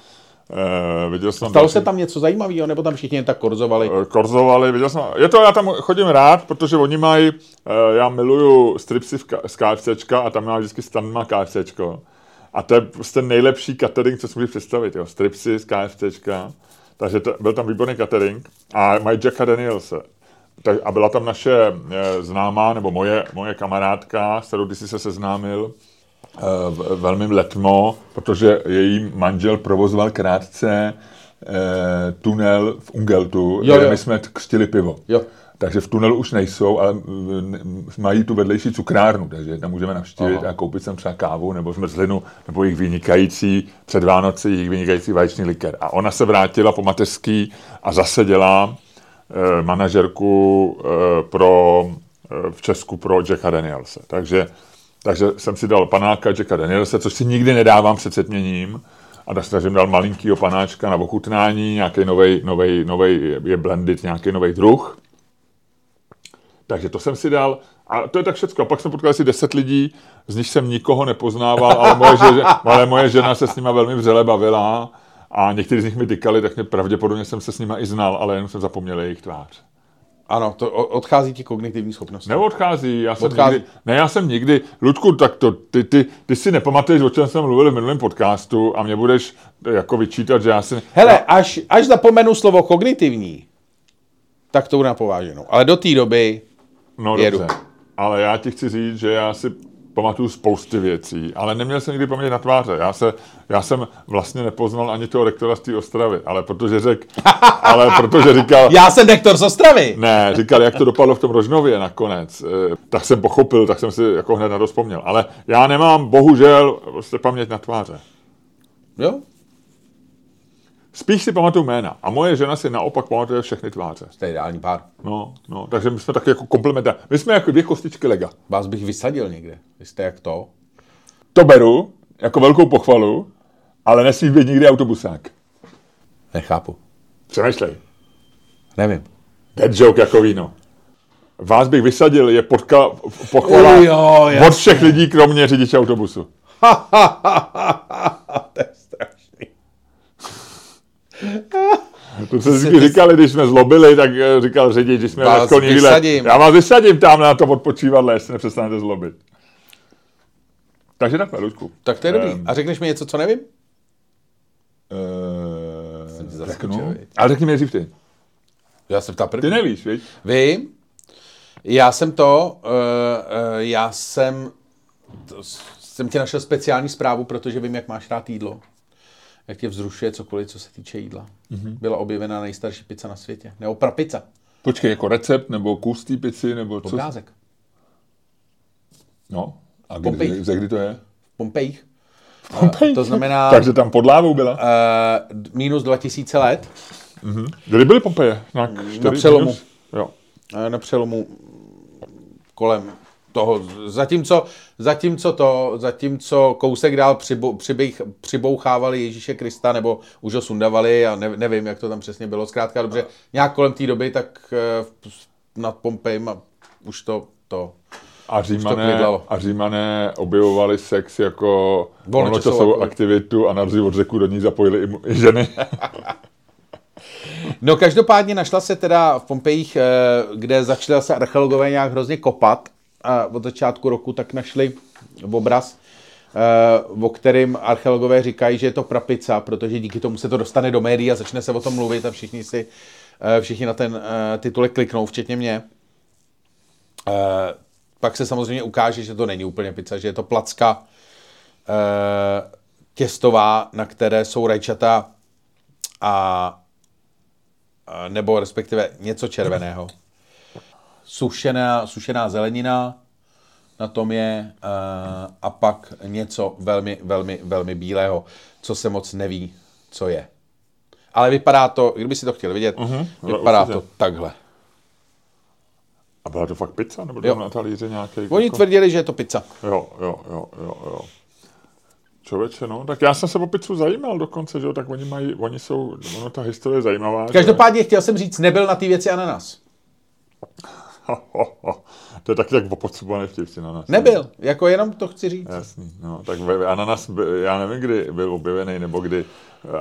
e, viděl jsem Stalo další- se tam něco zajímavého, nebo tam všichni jen tak korzovali? Eh, korzovali, viděl jsem, je to, já tam chodím rád, protože oni mají, eh, já miluju stripsy K- z KFCčka a tam má vždycky stan má KFCčko. A to je prostě nejlepší catering, co si můžeš představit, jo, stripsy z KFCčka. Takže to, byl tam výborný catering a mají Jacka Danielse. tak, a byla tam naše eh, známá, nebo moje, moje kamarádka, s kterou ty jsi se seznámil, velmi letmo, protože její manžel provozoval krátce eh, tunel v Ungeltu, Jo, kde jo. my jsme křtili pivo. Jo. Takže v tunelu už nejsou, ale mm, mají tu vedlejší cukrárnu, takže tam můžeme navštívit Aha. a koupit sem třeba kávu nebo zmrzlinu, nebo jejich vynikající, před Vánoci jejich vynikající vaječný likér. A ona se vrátila po mateřský a zase dělá eh, manažerku eh, pro, eh, v Česku pro Jacka Danielse. Takže, takže jsem si dal panáka Jacka Danielse, což si nikdy nedávám před setměním, a jsem dal malinkýho panáčka na ochutnání, nějaký novej, novej, novej je blended, nějaký nový druh. Takže to jsem si dal, a to je tak všecko. A pak jsem potkal asi deset lidí, z nich jsem nikoho nepoznával, ale moje, že, ale moje žena se s nima velmi vřele bavila a někteří z nich mi tykali, tak mě pravděpodobně jsem se s nima i znal, ale jenom jsem zapomněl jejich tvář. Ano, to odchází ti kognitivní schopnosti. Neodchází, já jsem Odchází. nikdy, ne, já jsem nikdy, Ludku, tak to, ty, ty, ty si nepamatuješ, o čem jsem mluvil v minulém podcastu a mě budeš jako vyčítat, že já si... Hele, až, až zapomenu slovo kognitivní, tak to bude na pováženou. Ale do té doby, No Jedu. dobře, ale já ti chci říct, že já si pamatuju spousty věcí, ale neměl jsem nikdy paměť na tváře. Já, se, já jsem vlastně nepoznal ani toho rektora z té Ostravy, ale protože řek, ale protože říkal, já jsem dektor z Ostravy. ne, říkal, jak to dopadlo v tom Rožnově nakonec, eh, tak jsem pochopil, tak jsem si jako hned na to vzpomněl. Ale já nemám, bohužel, prostě paměť na tváře. Jo? Spíš si pamatuju jména. A moje žena si naopak pamatuje všechny tváře. Je ideální pár. No, no, takže my jsme taky jako komplementární. My jsme jako dvě kostičky lega. Vás bych vysadil někde. Vy jste jak to. To beru jako velkou pochvalu, ale nesmí být nikdy autobusák. Nechápu. Přemýšlej. Nevím. Dead joke jako víno. Vás bych vysadil, je podka, pochvala Jo, jasně. od všech lidí, kromě řidiče autobusu. to je strašný. To se vždycky říkali, když jsme zlobili, tak eh, říkal řidič, když jsme Vás na školní výlet. vysadím. Já vás vysadím tam na to odpočívadle, jestli nepřestanete zlobit. Takže takhle, Ludku. Tak to je dobrý. Ehm. A řekneš mi něco, co nevím? Uh, zaskočil, řeknu. Ale řekni mi nejdřív ty. Já jsem ta Ty první. nevíš, viď? Vím. Já jsem to, uh, uh, já jsem, to, jsem tě našel speciální zprávu, protože vím, jak máš rád jídlo. Jak tě vzrušuje cokoliv, co se týče jídla. Mm-hmm. Byla objevena nejstarší pizza na světě. Nebo prapizza. Počkej, jako recept, nebo kus té pici, nebo co? Obrázek. No, a kdy, ze kdy to je? V Pompejích. Pompejích. to znamená- Takže tam pod lávou byla? Uh, minus 2000 let. Kdy byly Pompeje? Na, čtyři přelomu. minus? Jo. eh, na přelomu kolem toho, zatímco, zatímco to, zatímco kousek dál přibo, přibych, přibouchávali Ježíše Krista, nebo už ho sundavali a ne, nevím, jak to tam přesně bylo, zkrátka dobře, nějak kolem té doby, tak eh, nad Pompejma už to, to, A římané, a římané objevovali sex jako Volnočasovou aktivitu. a na od řeku do ní zapojili i, i ženy. No každopádně našla se teda v Pompejích, eh, kde začali se archeologové nějak hrozně kopat a od začátku roku tak našli obraz, eh, o kterým archeologové říkají, že je to prapica, protože díky tomu se to dostane do médií a začne se o tom mluvit a všichni si eh, všichni na ten eh, titulek kliknou, včetně mě. Pak se samozřejmě ukáže, že to není úplně pizza, že je to placka těstová, na které jsou rajčata a- nebo respektive něco červeného. Sušená, sušená zelenina, na tom je, eh, a pak něco velmi, velmi, velmi bílého, co se moc neví, co je. Ale vypadá to, kdyby si to chtěl vidět, Mhm, vypadá určitě. to takhle. A byla to fakt pizza? Nebo tam na talíře nějaký? Oni jako... tvrdili, že je to pizza. Jo, jo, jo, jo, jo. Člověče, no, tak já jsem se o pizzu zajímal dokonce, že jo, tak oni mají, oni jsou, ono ta historie je zajímavá. že- Každopádně chtěl jsem říct, nebyl na té věci ananas. To je taky tak opotřebovaný vtip si na nás. Nebyl, jako jenom to chci říct. Jasný, no, tak ananas, já nevím, kdy byl objevený, nebo kdy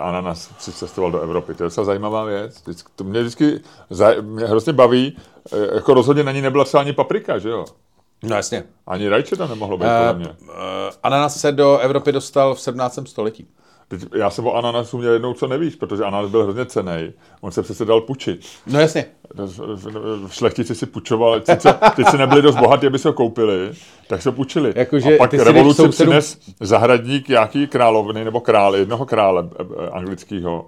ananas přicestoval do Evropy. To je docela zajímavá věc. Vždycky, to mě vždycky zaj, mě hrozně baví, eh, jako rozhodně na ní nebyla třeba ani paprika, že jo? No jasně. Ani rajče tam nemohlo být, podle mě. Uh, ananas se do Evropy dostal v 17. století. Teď, já jsem o ananasu měl jednou, co nevíš, protože ananas byl hrozně cený. On se přece dal pučit. No jasně. V šlechtici si pučovali, sice teď si nebyli dost bohatí, aby se ho koupili, tak se pučili. Jakože a pak revoluci sousedům- přines zahradník nějaký královny nebo krále, jednoho krále eh, eh, anglického,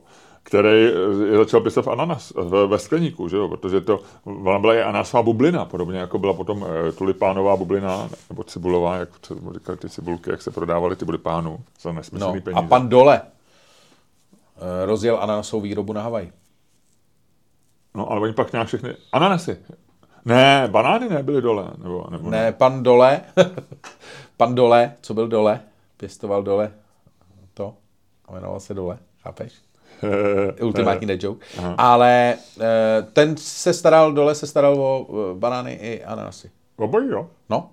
který eh, začal pěstovat ananas ve, ve skleníku, že jo? protože to, ona byla i ananasová bublina, podobně jako byla potom eh, tulipánová bublina, nebo cibulová, jak se říkali ty cibulky, jak se prodávaly ty bulipánů za No. nesmyslný A peníze. pan Dole eh, rozjel ananasovou výrobu na Havaj. No, ale oni pak nějak všechny... Ananasy. Ne, banány nebyly dole. Nebo, nebo Ne, pan Dole, pan Dole, co byl Dole, pěstoval Dole to, a jmenoval se Dole, chápeš? Ultimátní dead joke. Ale eh, ten se staral, Dole se staral o eh, banány i ananasy. Obojí, jo. No.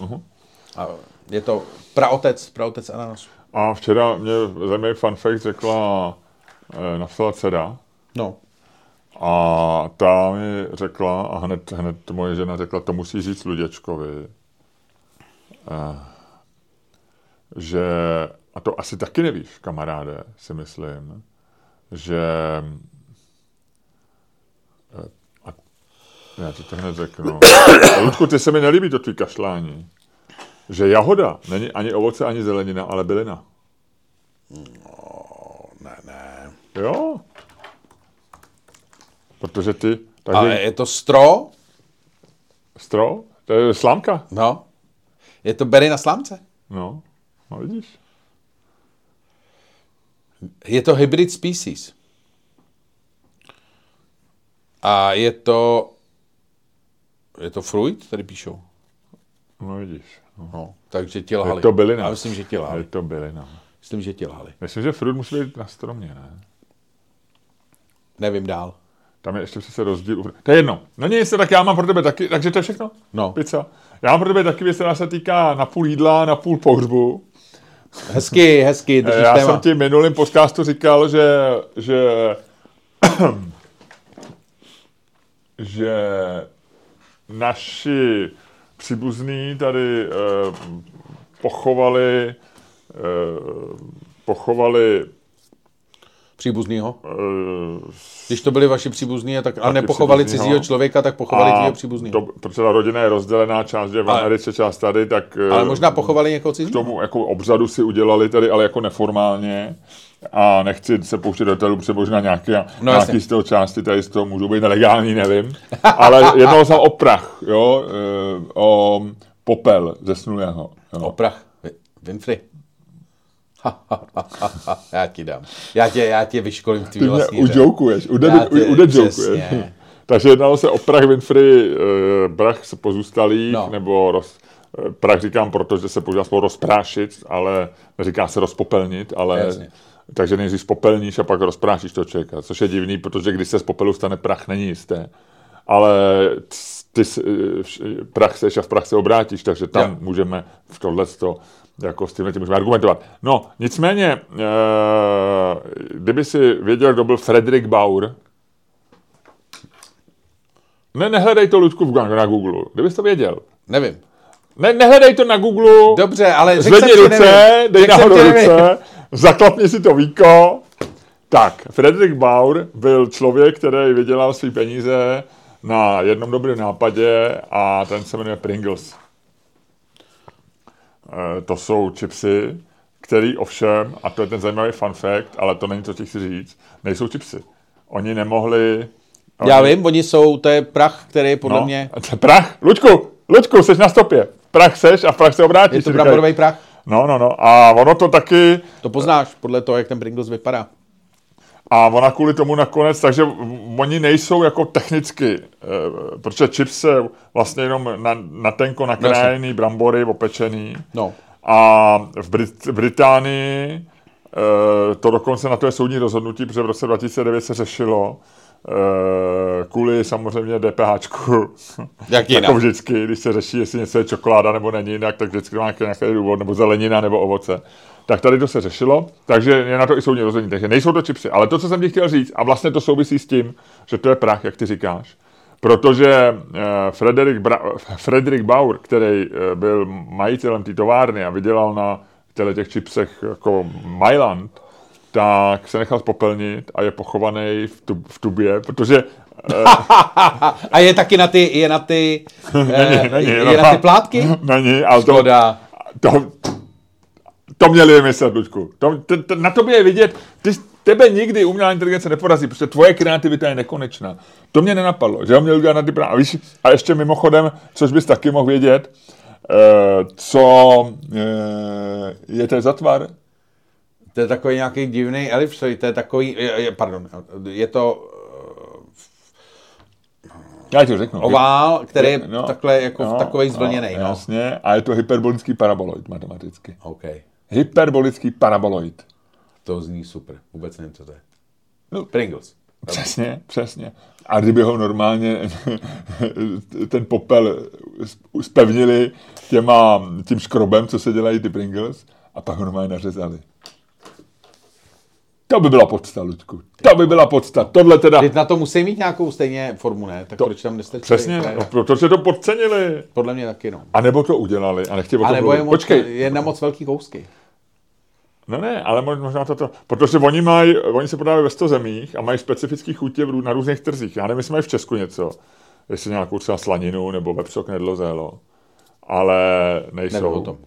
Mhm. A je to praotec, praotec ananasu. A včera mě zajímavý fun fact řekla, eh, napsala dcera, No. a ta mi řekla, a hned, hned moje žena řekla, to musí říct Luděčkovi, eh, že, a to asi taky nevíš, kamaráde, si myslím, že eh, a, já ti to hned řeknu. Ludku, ty se mi nelíbí to tvý kašlání. Že jahoda není ani ovoce, ani zelenina, ale bylina. Ne, ne. Jo? Protože ty, takže Ale je to stro? stro, to je slámka. No. Je to bery na slámce? No, no vidíš. Je to hybrid species. A je to... Je to fruit, tady píšou. No vidíš. No. Takže ti lhali. Je to bylina. Já myslím, že ti Je lhali. to bylina. Myslím, že ti lhali. Myslím, že fruit musí být na stromě, ne? Nevím dál. Tam je ještě přece rozdíl. To je jedno. No nic, tak já mám pro tebe taky, takže to je všechno? No. Pizza. Já mám pro tebe taky věc, která se týká na půl jídla, na půl pohřbu. Hezky, hezky, držíš Já téma. jsem ti minulým podcastu říkal, že, že, že naši příbuzní tady eh, pochovali, eh, pochovali Příbuznýho. eh, Když to byli vaši příbuzní, tak, a nepochovali cizího člověka, tak pochovali tvýho příbuznýho. to, protože ta rodina je rozdělená, část je v Americe, část tady, tak eh, Ale možná pochovali někoho k cizího? tomu jako obřadu si udělali tady, ale jako neformálně. A nechci se pouštět do detailu, protože možná nějaký, No nějaký z toho části tady z toho můžou být nelegální, nevím. Ale jednou jsem o prach, jo, eh, o popel zesnulého. Jo. Oprach. Vi- Winfrey. Ha, ha, ha, ha, ha. já ti dám. Já tě, já tě vyškolím v tvý Ty mě vlastní jokuješ. přesně. Takže jednalo se o prach Winfrey, eh, prach z pozůstalých, No. nebo roz, eh, prach říkám, protože se používá slovo rozprášit, ale neříká se rozpopelnit, ale Jasně. takže nejdřív popelníš a pak rozprášíš toho člověka, což je divný, protože když se z popelu stane prach, není jisté. Ale ty s- eh, prach seš a v prach se obrátíš, takže tam Jo. můžeme v tohleto jako s tímhle tím můžeme argumentovat. No, nicméně, e, kdyby si věděl, kdo byl Frederick Bauer, ne, nehledej to, Ludku, v- na Google. Kdybys to věděl. Nevím. Ne, nehledej to na Google. Dobře, ale řekl Zvedni ruce, nevím. dej nahoru ruce, zaklapni si to víko. Tak, Frederick Bauer byl člověk, který vydělal své peníze na jednom dobrém nápadě a ten se jmenuje Pringles. Eh, To jsou chipsy, který ovšem, a to je ten zajímavý fun fact, ale to není to, co ti chci říct, nejsou chipsy. Oni nemohli... Já oni- vím, oni jsou, to je prach, který je podle mě, a to je prach. Luďku, Luďku, jsi na stopě. Prach seš a prach se obrátíš. je to bramborový prach. No, no, no. A ono to taky, To poznáš podle toho, jak ten Pringles vypadá. A ona kvůli tomu nakonec, takže oni nejsou jako technicky, eh, protože chips se vlastně jenom na, na tenko nakrájený brambory, opečený. No. A v Brit- Británii eh, to dokonce na to je soudní rozhodnutí, protože v roce 2009 se řešilo eh, kvůli samozřejmě DPHčku. Jak jinak. jako vždycky, když se řeší, jestli něco je čokoláda nebo není jinak, tak vždycky má nějaký důvod, nebo zelenina, nebo ovoce. Tak tady to se řešilo, takže je na to i soudní rozhodnutí. Takže nejsou to čipsy. Ale to, co jsem ti chtěl říct, a vlastně to souvisí s tím, že to je prach, jak ty říkáš, protože eh, Frederick, Bra- Frederick Bauer, který eh, byl majitelem té továrny a vydělal na těle těch čipsech jako Myland, tak se nechal spopelnit a je pochovaný v, tu, v tubě, protože A je taky na ty, je na ty, eh, není, je no. na ty plátky? není, ale to, to, to měli vymyslet, Luďku. To, to, to, na tobě je vidět, ty, tebe nikdy umělá inteligence neporazí, protože tvoje kreativita je nekonečná. To mě nenapadlo, že ho měl udělat na ty právě. A, víš, a ještě mimochodem, což bys taky mohl vědět, eh, co eh, je to za tvar? To je takový nějaký divný elipsoid, to je takový, je, pardon, je to Já ti to řeknu. ovál, který je No, takhle jako no, takový zvlněný, no. Jasně, a je to hyperbolický paraboloid matematicky. OK, Hyperbolický paraboloid. to zní super, vůbec nevím, co to je. No. Pringles. Přesně, přesně. A kdyby ho normálně ten popel spevnili těma, tím škrobem, co se dělají ty Pringles, a pak ho normálně nařezali. To by byla podsta, Luďku. To by byla podsta. Tohle teda... Teď na to musí mít nějakou stejně formu, ne? Tak to, proč tam nestačí? Přesně, no, protože to podcenili. Podle mě taky, no. A nebo to udělali a nechtěli o tom nebo je, moc, Počkej, je na moc velký kousky. No ne, ale mo- možná toto, protože oni, mají, oni se prodávají ve 100 zemích a mají specifické chutě na různých trzích. Já nevím, jestli mají v Česku něco, jestli nějakou třeba slaninu nebo vepřok nedlozélo, ale Nevím nejsou.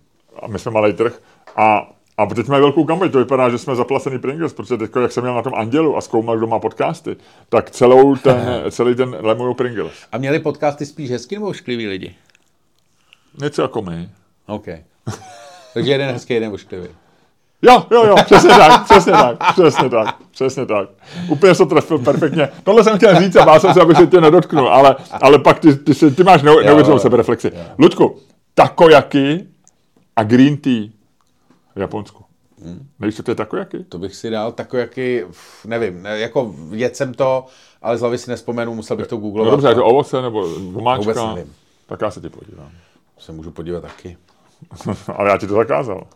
A my jsme malý trh a, a teď mají velkou kampaň, to vypadá, že jsme zaplacený Pringles, protože teď, jak jsem měl na tom Andělu a zkoumal, kdo má podcasty, tak celou ten, celý ten lemují Pringles. A měli podcasty spíš hezký nebo ošklivý lidi? Něco jako my. OK. Takže jeden hezký, jeden ošklivý. Jo, jo, jo, přesně tak, přesně tak, přesně tak, přesně tak. Úplně se to trefil perfektně. Tohle jsem chtěl říct a bál jsem se, aby se tě nedotknul, ale, ale pak ty, ty, ty máš neu, neuvěřitelnou sebereflexi. Luďku, takojaky a green tea v Japonsku. Hmm. Nevíš, co to je takojaky? To bych si dal uf, nevím, ne, jako jedl jsem to, ale z hlavy si nespomenu, musel bych to No googlovat. dobře, je to ovoce nebo Vůbec vomáčka? nevím. Tak já se ti podívám. Se můžu podívat taky. ale já ti to zakázal.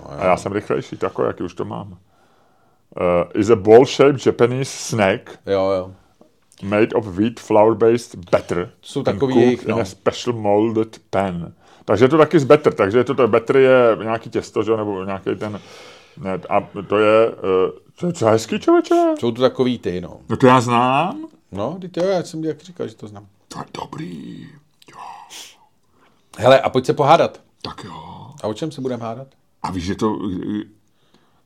No, A já jsem rychlejší, takojaky už to mám. Uh, is a ball-shaped Japanese snack Jo, jo. made of wheat flour-based batter. Jsou takový jejich, in no. a special molded pan. Takže je to taky z batter, takže je to, to batter je nějaký těsto, že? jo, nebo nějaký ten, ne, a to je, uh, to je co hezký člověče? Jsou to takový ty, no. No to já znám. No, teď jo, já jsem jak říkal, že to znám. To je dobrý. Hele, a pojď se pohádat. Tak jo. A o čem se budeme hádat? A víš, že to,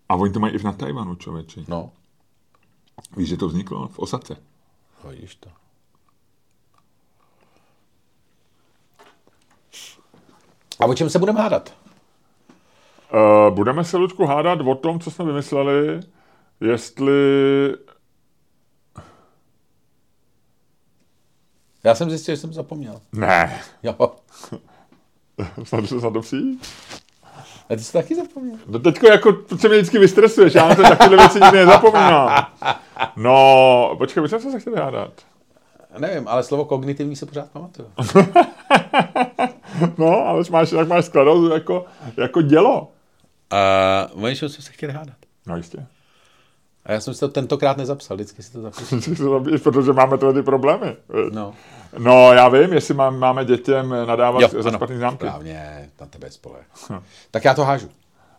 a oni to mají i na Tajvanu, člověče. No, Víš, že to vzniklo v Osace. vidíš to. A o čem se budeme hádat? Uh, budeme se, Ludku, hádat o tom, co jsme vymysleli, jestli... Já jsem zjistil, že jsem zapomněl. Ne. Jo. Snad se snad to přijít? A ty jsi to taky zapomněl. No teďko jako, to se mě vždycky vystresuješ, já na to takové věci nikdy nezapomínám. No, počkej, my jsme se chtěli hádat. Nevím, ale slovo kognitivní se pořád pamatuju. No, ale máš, tak máš skladou jako, jako dělo. Uh, o čem jsme se chtěli hádat? No jistě. A já jsem si to tentokrát nezapsal, vždycky si to zapíšu. Protože máme ty problémy. No. No, já vím, jestli mám, máme dětem nadávat Jo, za ano, špatný známky. správně, na tebe spole. tak já to hážu.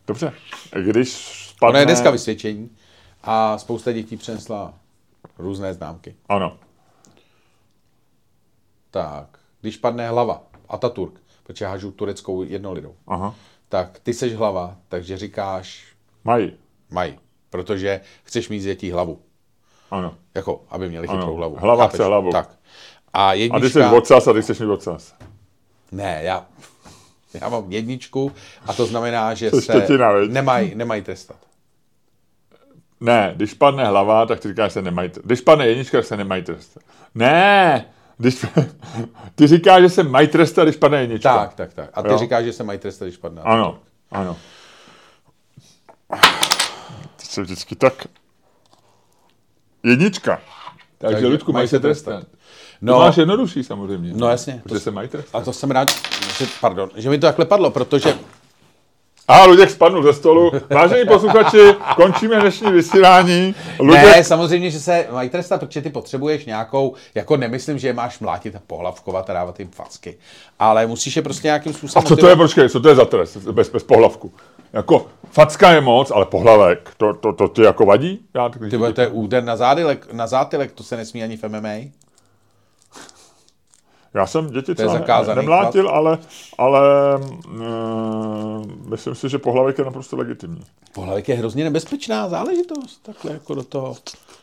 Dobře. Když Ono spadne... je dneska vysvědčení a spousta dětí přinesla různé známky. Ano. Tak, když padne hlava, Ataturk, protože hážu tureckou jednolidou, Aha. tak ty seš hlava, takže říkáš Mají. maj, protože chceš mít z dětí hlavu. Ano. Jako, aby měli Ano, chytrou hlavu. hlava Chápeš? chce hlavu. Tak. A A ty jednička... jsi ocas a ty chceš mít ocas. Ne, já, já mám jedničku a to znamená, že je se nemají nemaj trestat. Ne, když padne hlava, tak ty říkáš, že se nemají trestat. Když padne jednička, tak se nemají trestat. Ne, když, ty říkáš, že se mají trestat, když padne jednička. Tak, tak, tak. A ty Jo. říkáš, že se mají trestat, když padne. Ano, ano. Ty se vždycky tak... Jednička. Takže, Takže Ludku, mají se trestat. No, No, to máš jednodušší samozřejmě. No, jasně. Protože se mají trestat. a to jsem rád, že, pardon, že mi to takhle padlo, protože A Luděk spadnul ze stolu. Vážení posluchači, končíme dnešní vysílání. Luděk, Ne, samozřejmě, že se mají trestat, protože ty potřebuješ nějakou, jako nemyslím, že je máš mlátit a pohlavkovat a dávat jim facky, ale musíš je prostě nějakým a způsobem co to je, počkej, co to je za trest bez, bez pohlavku? Jako facka je moc, ale pohlavek, to, to, to ti jako vadí? Já, Ty vole, to je úder na, zádylek, na zátylek, to se nesmí ani v MMA. Já jsem děti třeba ne, nemlátil, ale, ale uh, myslím si, že pohlavek je naprosto legitimní. Pohlavek je hrozně nebezpečná záležitost, takhle jako do toho,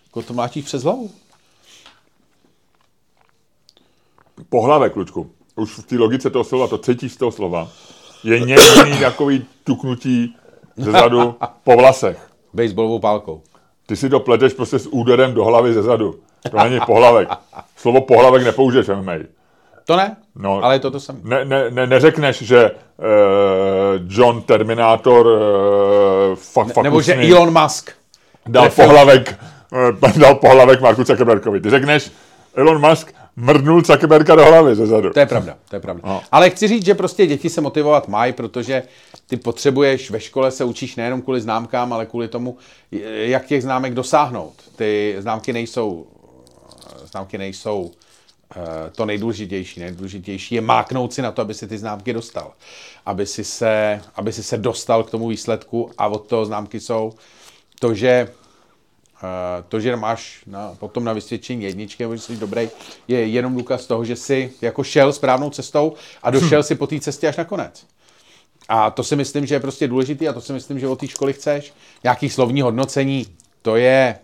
jako to mlátíš přes hlavu. Pohlavek, Lučku, už v té logice toho slova, to cítíš z toho slova, je někdy takový tuknutí zezadu po vlasech. Baseballovou pálkou. Ty si to pleteš prostě s úderem do hlavy zezadu. To není pohlavek. Slovo pohlavek nepoužiješ MMA. To ne, No, ale je to to samé. Ne, ne, ne, neřekneš, že uh, John Terminator uh, fakt, fakt Nebo že Elon Musk. dal trefil- pohlavek, uh, dal pohlavek Marku Zuckerbergovi. Ty řekneš, Elon Musk mrdnul Zuckerberga do hlavy zezadu. To je pravda, to je pravda. No. Ale chci říct, že prostě děti se motivovat mají, protože ty potřebuješ, ve škole se učíš nejenom kvůli známkám, ale kvůli tomu, jak těch známek dosáhnout. Ty známky nejsou, známky nejsou eh, to nejdůležitější. Nejdůležitější je máknout si na to, aby si ty známky dostal. Aby si se, aby si se dostal k tomu výsledku a od toho známky jsou to, že Eh, to, že máš na, potom na vysvědčení jedničky, nebo že jsi dobrý, je jenom důkaz toho, že jsi jako šel správnou cestou a došel si po té cestě až na konec. A to si myslím, že je prostě důležitý a to si myslím, že od té školy chceš. Nějaký slovní hodnocení, to je,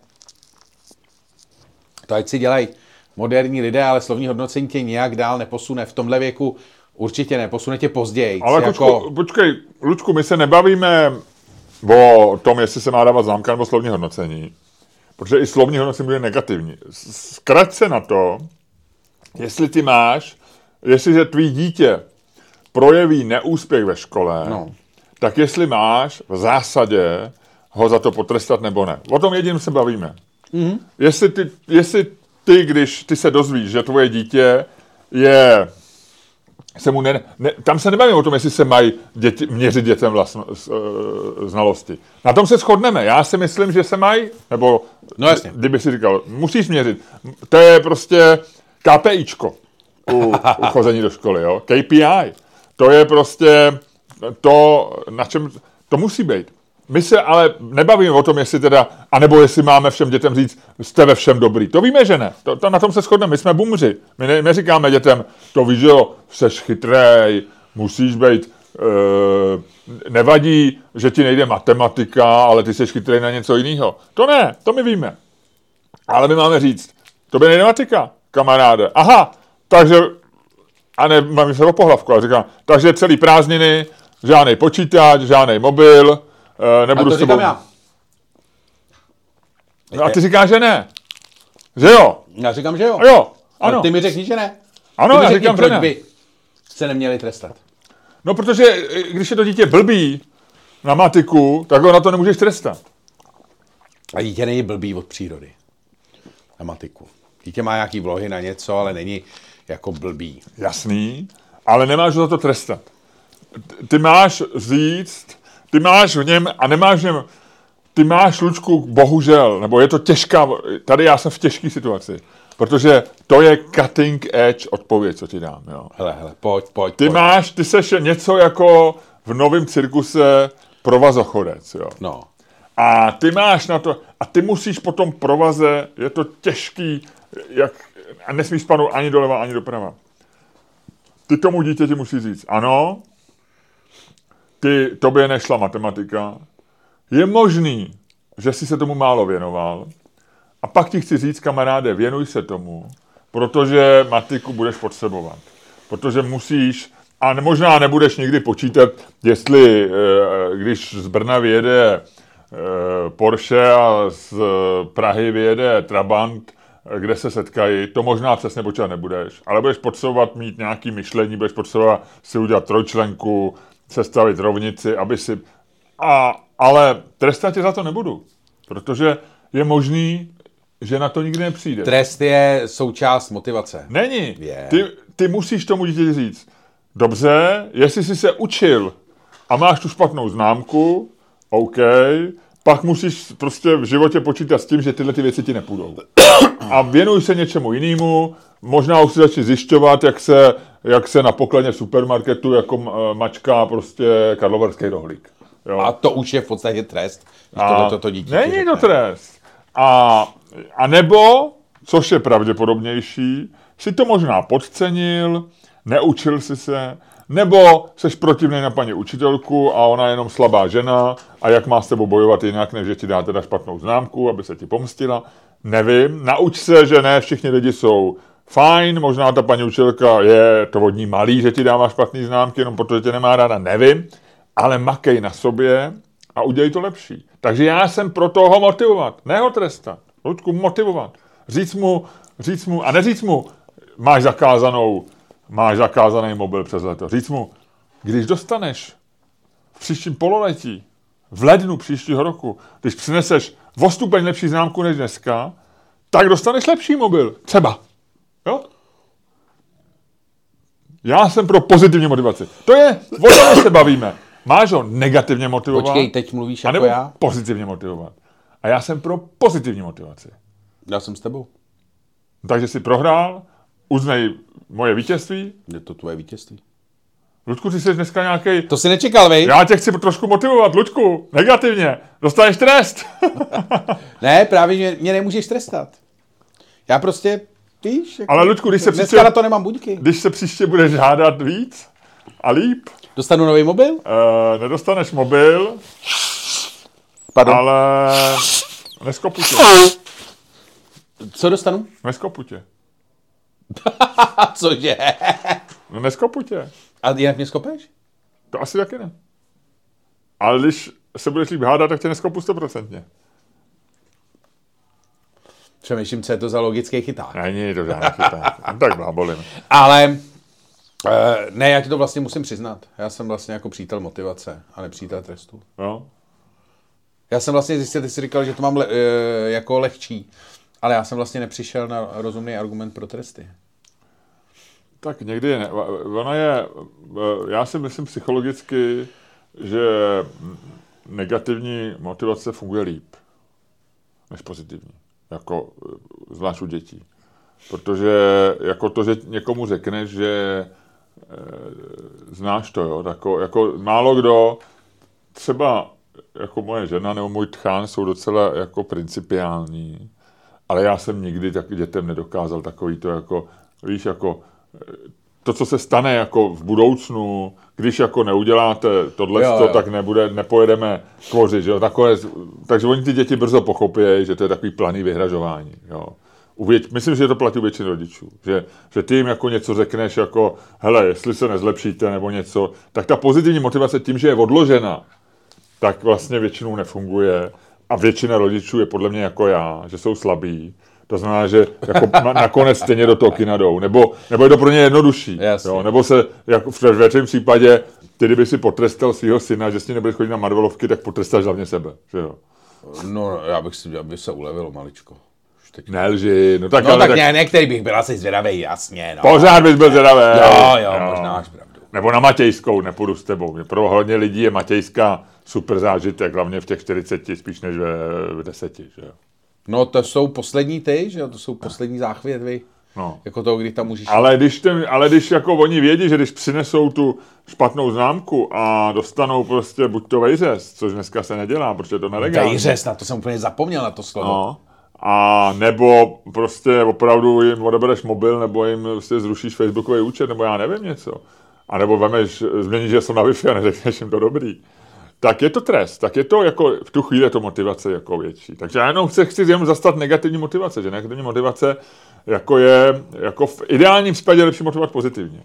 to ať si dělají moderní lidé, ale slovní hodnocení tě nějak dál neposune. V tomhle věku určitě ne, posune tě později. Ale jako, Kučku, počkej, Lučku, my se nebavíme o tom, jestli se má dávat známka nebo slovní hodnocení. Protože i slovní hodnocení bude negativní. Zkrať se na to, jestli ty máš, jestliže tvý dítě projeví neúspěch ve škole, No. tak jestli máš v zásadě ho za to potrestat nebo ne. O tom jediném se bavíme. Mm-hmm. Jestli, ty, jestli ty, když ty se dozvíš, že tvoje dítě je se mu ne, ne, tam se nebavíme o tom, jestli se mají děti, měřit dětem vlastno, s, e, znalosti. Na tom se shodneme. Já si myslím, že se mají, nebo No jasně. kdyby si říkal, musíš měřit. To je prostě KPIčko u, u chození do školy, jo? KPI. To je prostě to, na čem, to musí být. My se ale nebavíme o tom, jestli teda, anebo jestli máme všem dětem říct, jste ve všem dobrý. To víme, že ne. To, to na tom se shodneme. My jsme bumři. My ne, neříkáme dětem, to víš, že jo, seš chytrej, musíš být, e, nevadí, že ti nejde matematika, ale ty jsi chytrej na něco jiného. To ne, to my víme. Ale my máme říct, to by nejde matika, kamaráde. Aha, takže, a ne, mám se o pohlavku, ale říkám, takže celý prázdniny, žádný počítač, žádný mobil, a nebudu to s tebou... říkám já. A ty říkáš, že ne. Že jo? Já říkám, že jo. A jo, ano. ty mi řekni, že ne. Ano, ty mi já řekni, říkám, že proč ne. by se neměli trestat. No protože e, když je to dítě blbý na matiku, tak ho na to nemůžeš trestat. A dítě není blbý od přírody. Na matiku. Dítě má nějaký vlohy na něco, ale není jako blbý. Jasný, ale nemáš ho za to trestat. Ty máš říct, ty máš v něm, a nemáš v něm, ty máš, Lučku, bohužel, nebo je to těžká, tady já jsem v těžké situaci, protože to je cutting edge odpověď, co ti dám, jo. Hele, hele, pojď, pojď, Ty pojď. máš, ty seš něco jako v novém cirkuse provazochodec, jo. No. A ty máš na to, a ty musíš po tom provaze, je to těžký, jak, a nesmíš spadnout ani doleva, ani doprava. Ty tomu dítěti musí říct, ano, ty, tobě nešla matematika, je možný, že jsi se tomu málo věnoval, a pak ti chci říct, kamaráde, věnuj se tomu, protože matiku budeš potřebovat. Protože musíš, a možná nebudeš nikdy počítat, jestli, eh, když z Brna vyjede eh, Porsche a z Prahy vyjede Trabant, eh, kde se setkají, to možná přesně počítat nebudeš, ale budeš potřebovat mít nějaký myšlení, budeš potřebovat si udělat trojčlenku, sestavit rovnici, aby si... A, ale trestat tě za to nebudu, protože je možný, že na to nikdy nepřijde. Trest je součást motivace. Není. Je. Ty, ty musíš tomu dítěti říct, dobře, jestli jsi se učil a máš tu špatnou známku, OK, pak musíš prostě v životě počítat s tím, že tyhle ty věci ti nepůjdou. A věnuj se něčemu jinému, možná už si začni zjišťovat, jak se, jak se na pokladně v supermarketu jako mačka prostě karlovarský rohlík. Jo. A to už je v podstatě trest. když tohle to, dítě Není to trest. A, a nebo, což je pravděpodobnější, si to možná podcenil, neučil si se, nebo seš protivný na paní učitelku a ona je jenom slabá žena a jak má s tebou bojovat jinak, než že ti dá teda špatnou známku, aby se ti pomstila. Nevím. Nauč se, že ne všichni lidi jsou fajn, možná ta paní učitelka je to vodní malý, že ti dává špatný známky, jenom protože tě nemá ráda, nevím. Ale makej na sobě a udělej to lepší. Takže já jsem pro toho motivovat, ne ho trestat. Ludku, motivovat. Říct mu, říct mu, a neříct mu, máš zakázanou, máš zakázaný mobil přes leto. Říct mu, když dostaneš v příštím pololetí, v lednu příštího roku, když přineseš o stupeň lepší známku než dneska, tak dostaneš lepší mobil. Třeba. Jo? Já jsem pro pozitivní motivaci. To je, o tom se bavíme. Máš ho negativně motivovat, Počkej, teď mluvíš jako já? pozitivně motivovat. A já jsem pro pozitivní motivaci. Já jsem s tebou. Takže si prohrál, uznej moje vítězství. Je to tvoje vítězství. Ludku, ty jsi dneska nějaký. To si nečekal, vej? Já tě chci trošku motivovat, Ludku, negativně. Dostaneš trest. Ne, právě mě, mě nemůžeš trestat. Já prostě, víš, jako, Ale Ludku, když se dneska příště, na to nemám buňky. když se příště budeš žádat víc a líp, Dostanu nový mobil? uh, nedostaneš mobil, Pardon. ale neskopu tě. Co dostanu? Neskopu tě. Cože? No neskopu tě. A jinak mě skopeš? To asi taky ne. Ale když se budeš líp hádat, tak tě neskopu stoprocentně. Přemýšlím, co je to za logický chyták. Není to žádný chyták. No tak blábolím. Ale eh, ne, já ti to vlastně musím přiznat. Já jsem vlastně jako přítel motivace a nepřítel trestu. No. Já jsem vlastně zjistil, ty jsi říkal, že to mám le, eh, jako lehčí. Ale já jsem vlastně nepřišel na rozumný argument pro tresty. Tak někdy ne, ona je, já si myslím psychologicky, že negativní motivace funguje líp než pozitivní, jako zvlášť u dětí. Protože jako to, že někomu řekneš, že e, znáš to, jo, jako, jako málo kdo, třeba jako moje žena nebo můj tchán jsou docela jako principiální, ale já jsem nikdy tak dětem nedokázal takový to jako, víš, jako to, co se stane jako v budoucnu, když jako neuděláte tohle, Jo, jo. tak nebude, nepojedeme kvořit, že jo, takové, takže oni ty děti brzo pochopí, že to je takový planý vyhražování, jo. U vět, myslím, že to platí u většiny rodičů, že, že ty jim jako něco řekneš, jako hele, jestli se nezlepšíte nebo něco, tak ta pozitivní motivace tím, že je odložena, tak vlastně většinou nefunguje a většina rodičů je podle mě jako já, že jsou slabí. To znamená, že jako na, nakonec stejně do toho kina jdou. Nebo, nebo je to pro ně jednodušší. Jasně. Jo? Nebo se, jako v větším případě, ty kdyby si potrestal svého syna, že s ním nebudeš chodit na Marvelovky, tak potrestáš hlavně sebe. Že jo? No, já bych si, aby se ulevilo maličko. Teď. Nelži, no tak, No ale tak, tak ne, některý bych byl asi zvědavý, jasně, no. pořád bys byl zvědavý. Jo, jo, možná máš pravdu. Nebo na Matějskou, nepůjdu s tebou. Pro hodně lidí je Matějská super zážitek, hlavně v těch 40, spíš než ve, v 10. Že? No to jsou poslední ty, že to jsou poslední záchvětvy. No. Jako to, kdy tam můžeš... Ale když, ten, ale když jako oni vědí, že když přinesou tu špatnou známku a dostanou prostě buď to vejřez, což dneska se nedělá, protože to nelegální. Vejřez, na to jsem úplně zapomněl, na to slovo. No. A nebo prostě opravdu jim odebereš mobil, nebo jim prostě zrušíš Facebookový účet, nebo já nevím něco. A nebo vemeš, změníš, že jsou na Wi-Fi a neřekneš jim to dobrý. Tak je to trest, tak je to jako, v tu chvíli to motivace jako větší. Takže já jenom chci, chci jenom zastat negativní motivace, že negativní motivace jako je, jako v ideálním případě lepší motivovat pozitivně.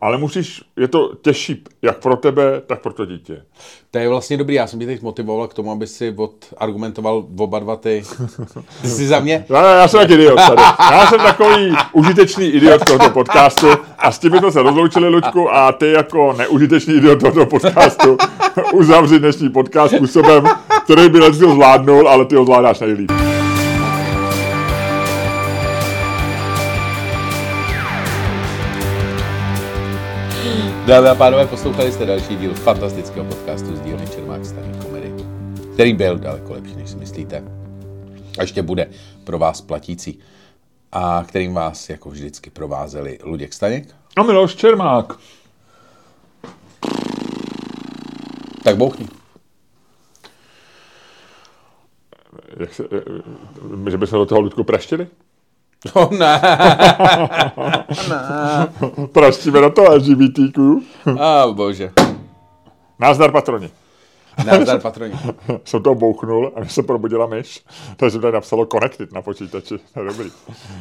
Ale musíš, je to těžší jak pro tebe, tak pro to dítě. To je vlastně dobrý, já jsem tě teď motivoval k tomu, aby si odargumentoval oba dva ty. Ty jsi za mě, Já, já jsem taky idiot tady. Já jsem takový užitečný idiot tohoto podcastu a s tím bychom se rozloučili, Luďku, a ty jako neužitečný idiot tohoto podcastu uzavři dnešní podcast způsobem, který by Leslie zvládnul, ale ty ho zvládáš nejlíp. Dámy a pánové, poslouchali jste další díl fantastického podcastu z dílny Čermák starý komedy, který byl daleko lepší, než si myslíte. A ještě bude pro vás platící. A kterým vás, jako vždycky, provázeli Luděk Staněk. A Miloš Čermák. Tak bouchni. Jak se, eh, eh, že by se do toho Ludku praštili? To ne. Praštíme do toho LGBTQ. A oh, bože. Názdar patroni. Názdar patroni. Jsem to bouchnul a mi se probudila myš, takže tady napsalo connected na počítači. To je dobrý.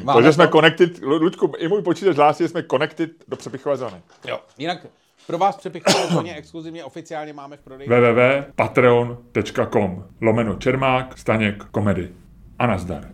Máme takže jsme to? connected, Ludku, i můj počítač hlásí, že jsme connected do přepichové zóny. Jo. Jinak pro vás přepichové zóně exkluzivně oficiálně máme v prodeji. www.patreon.com lomeno Čermák, Staněk, Komedy. A nazdar.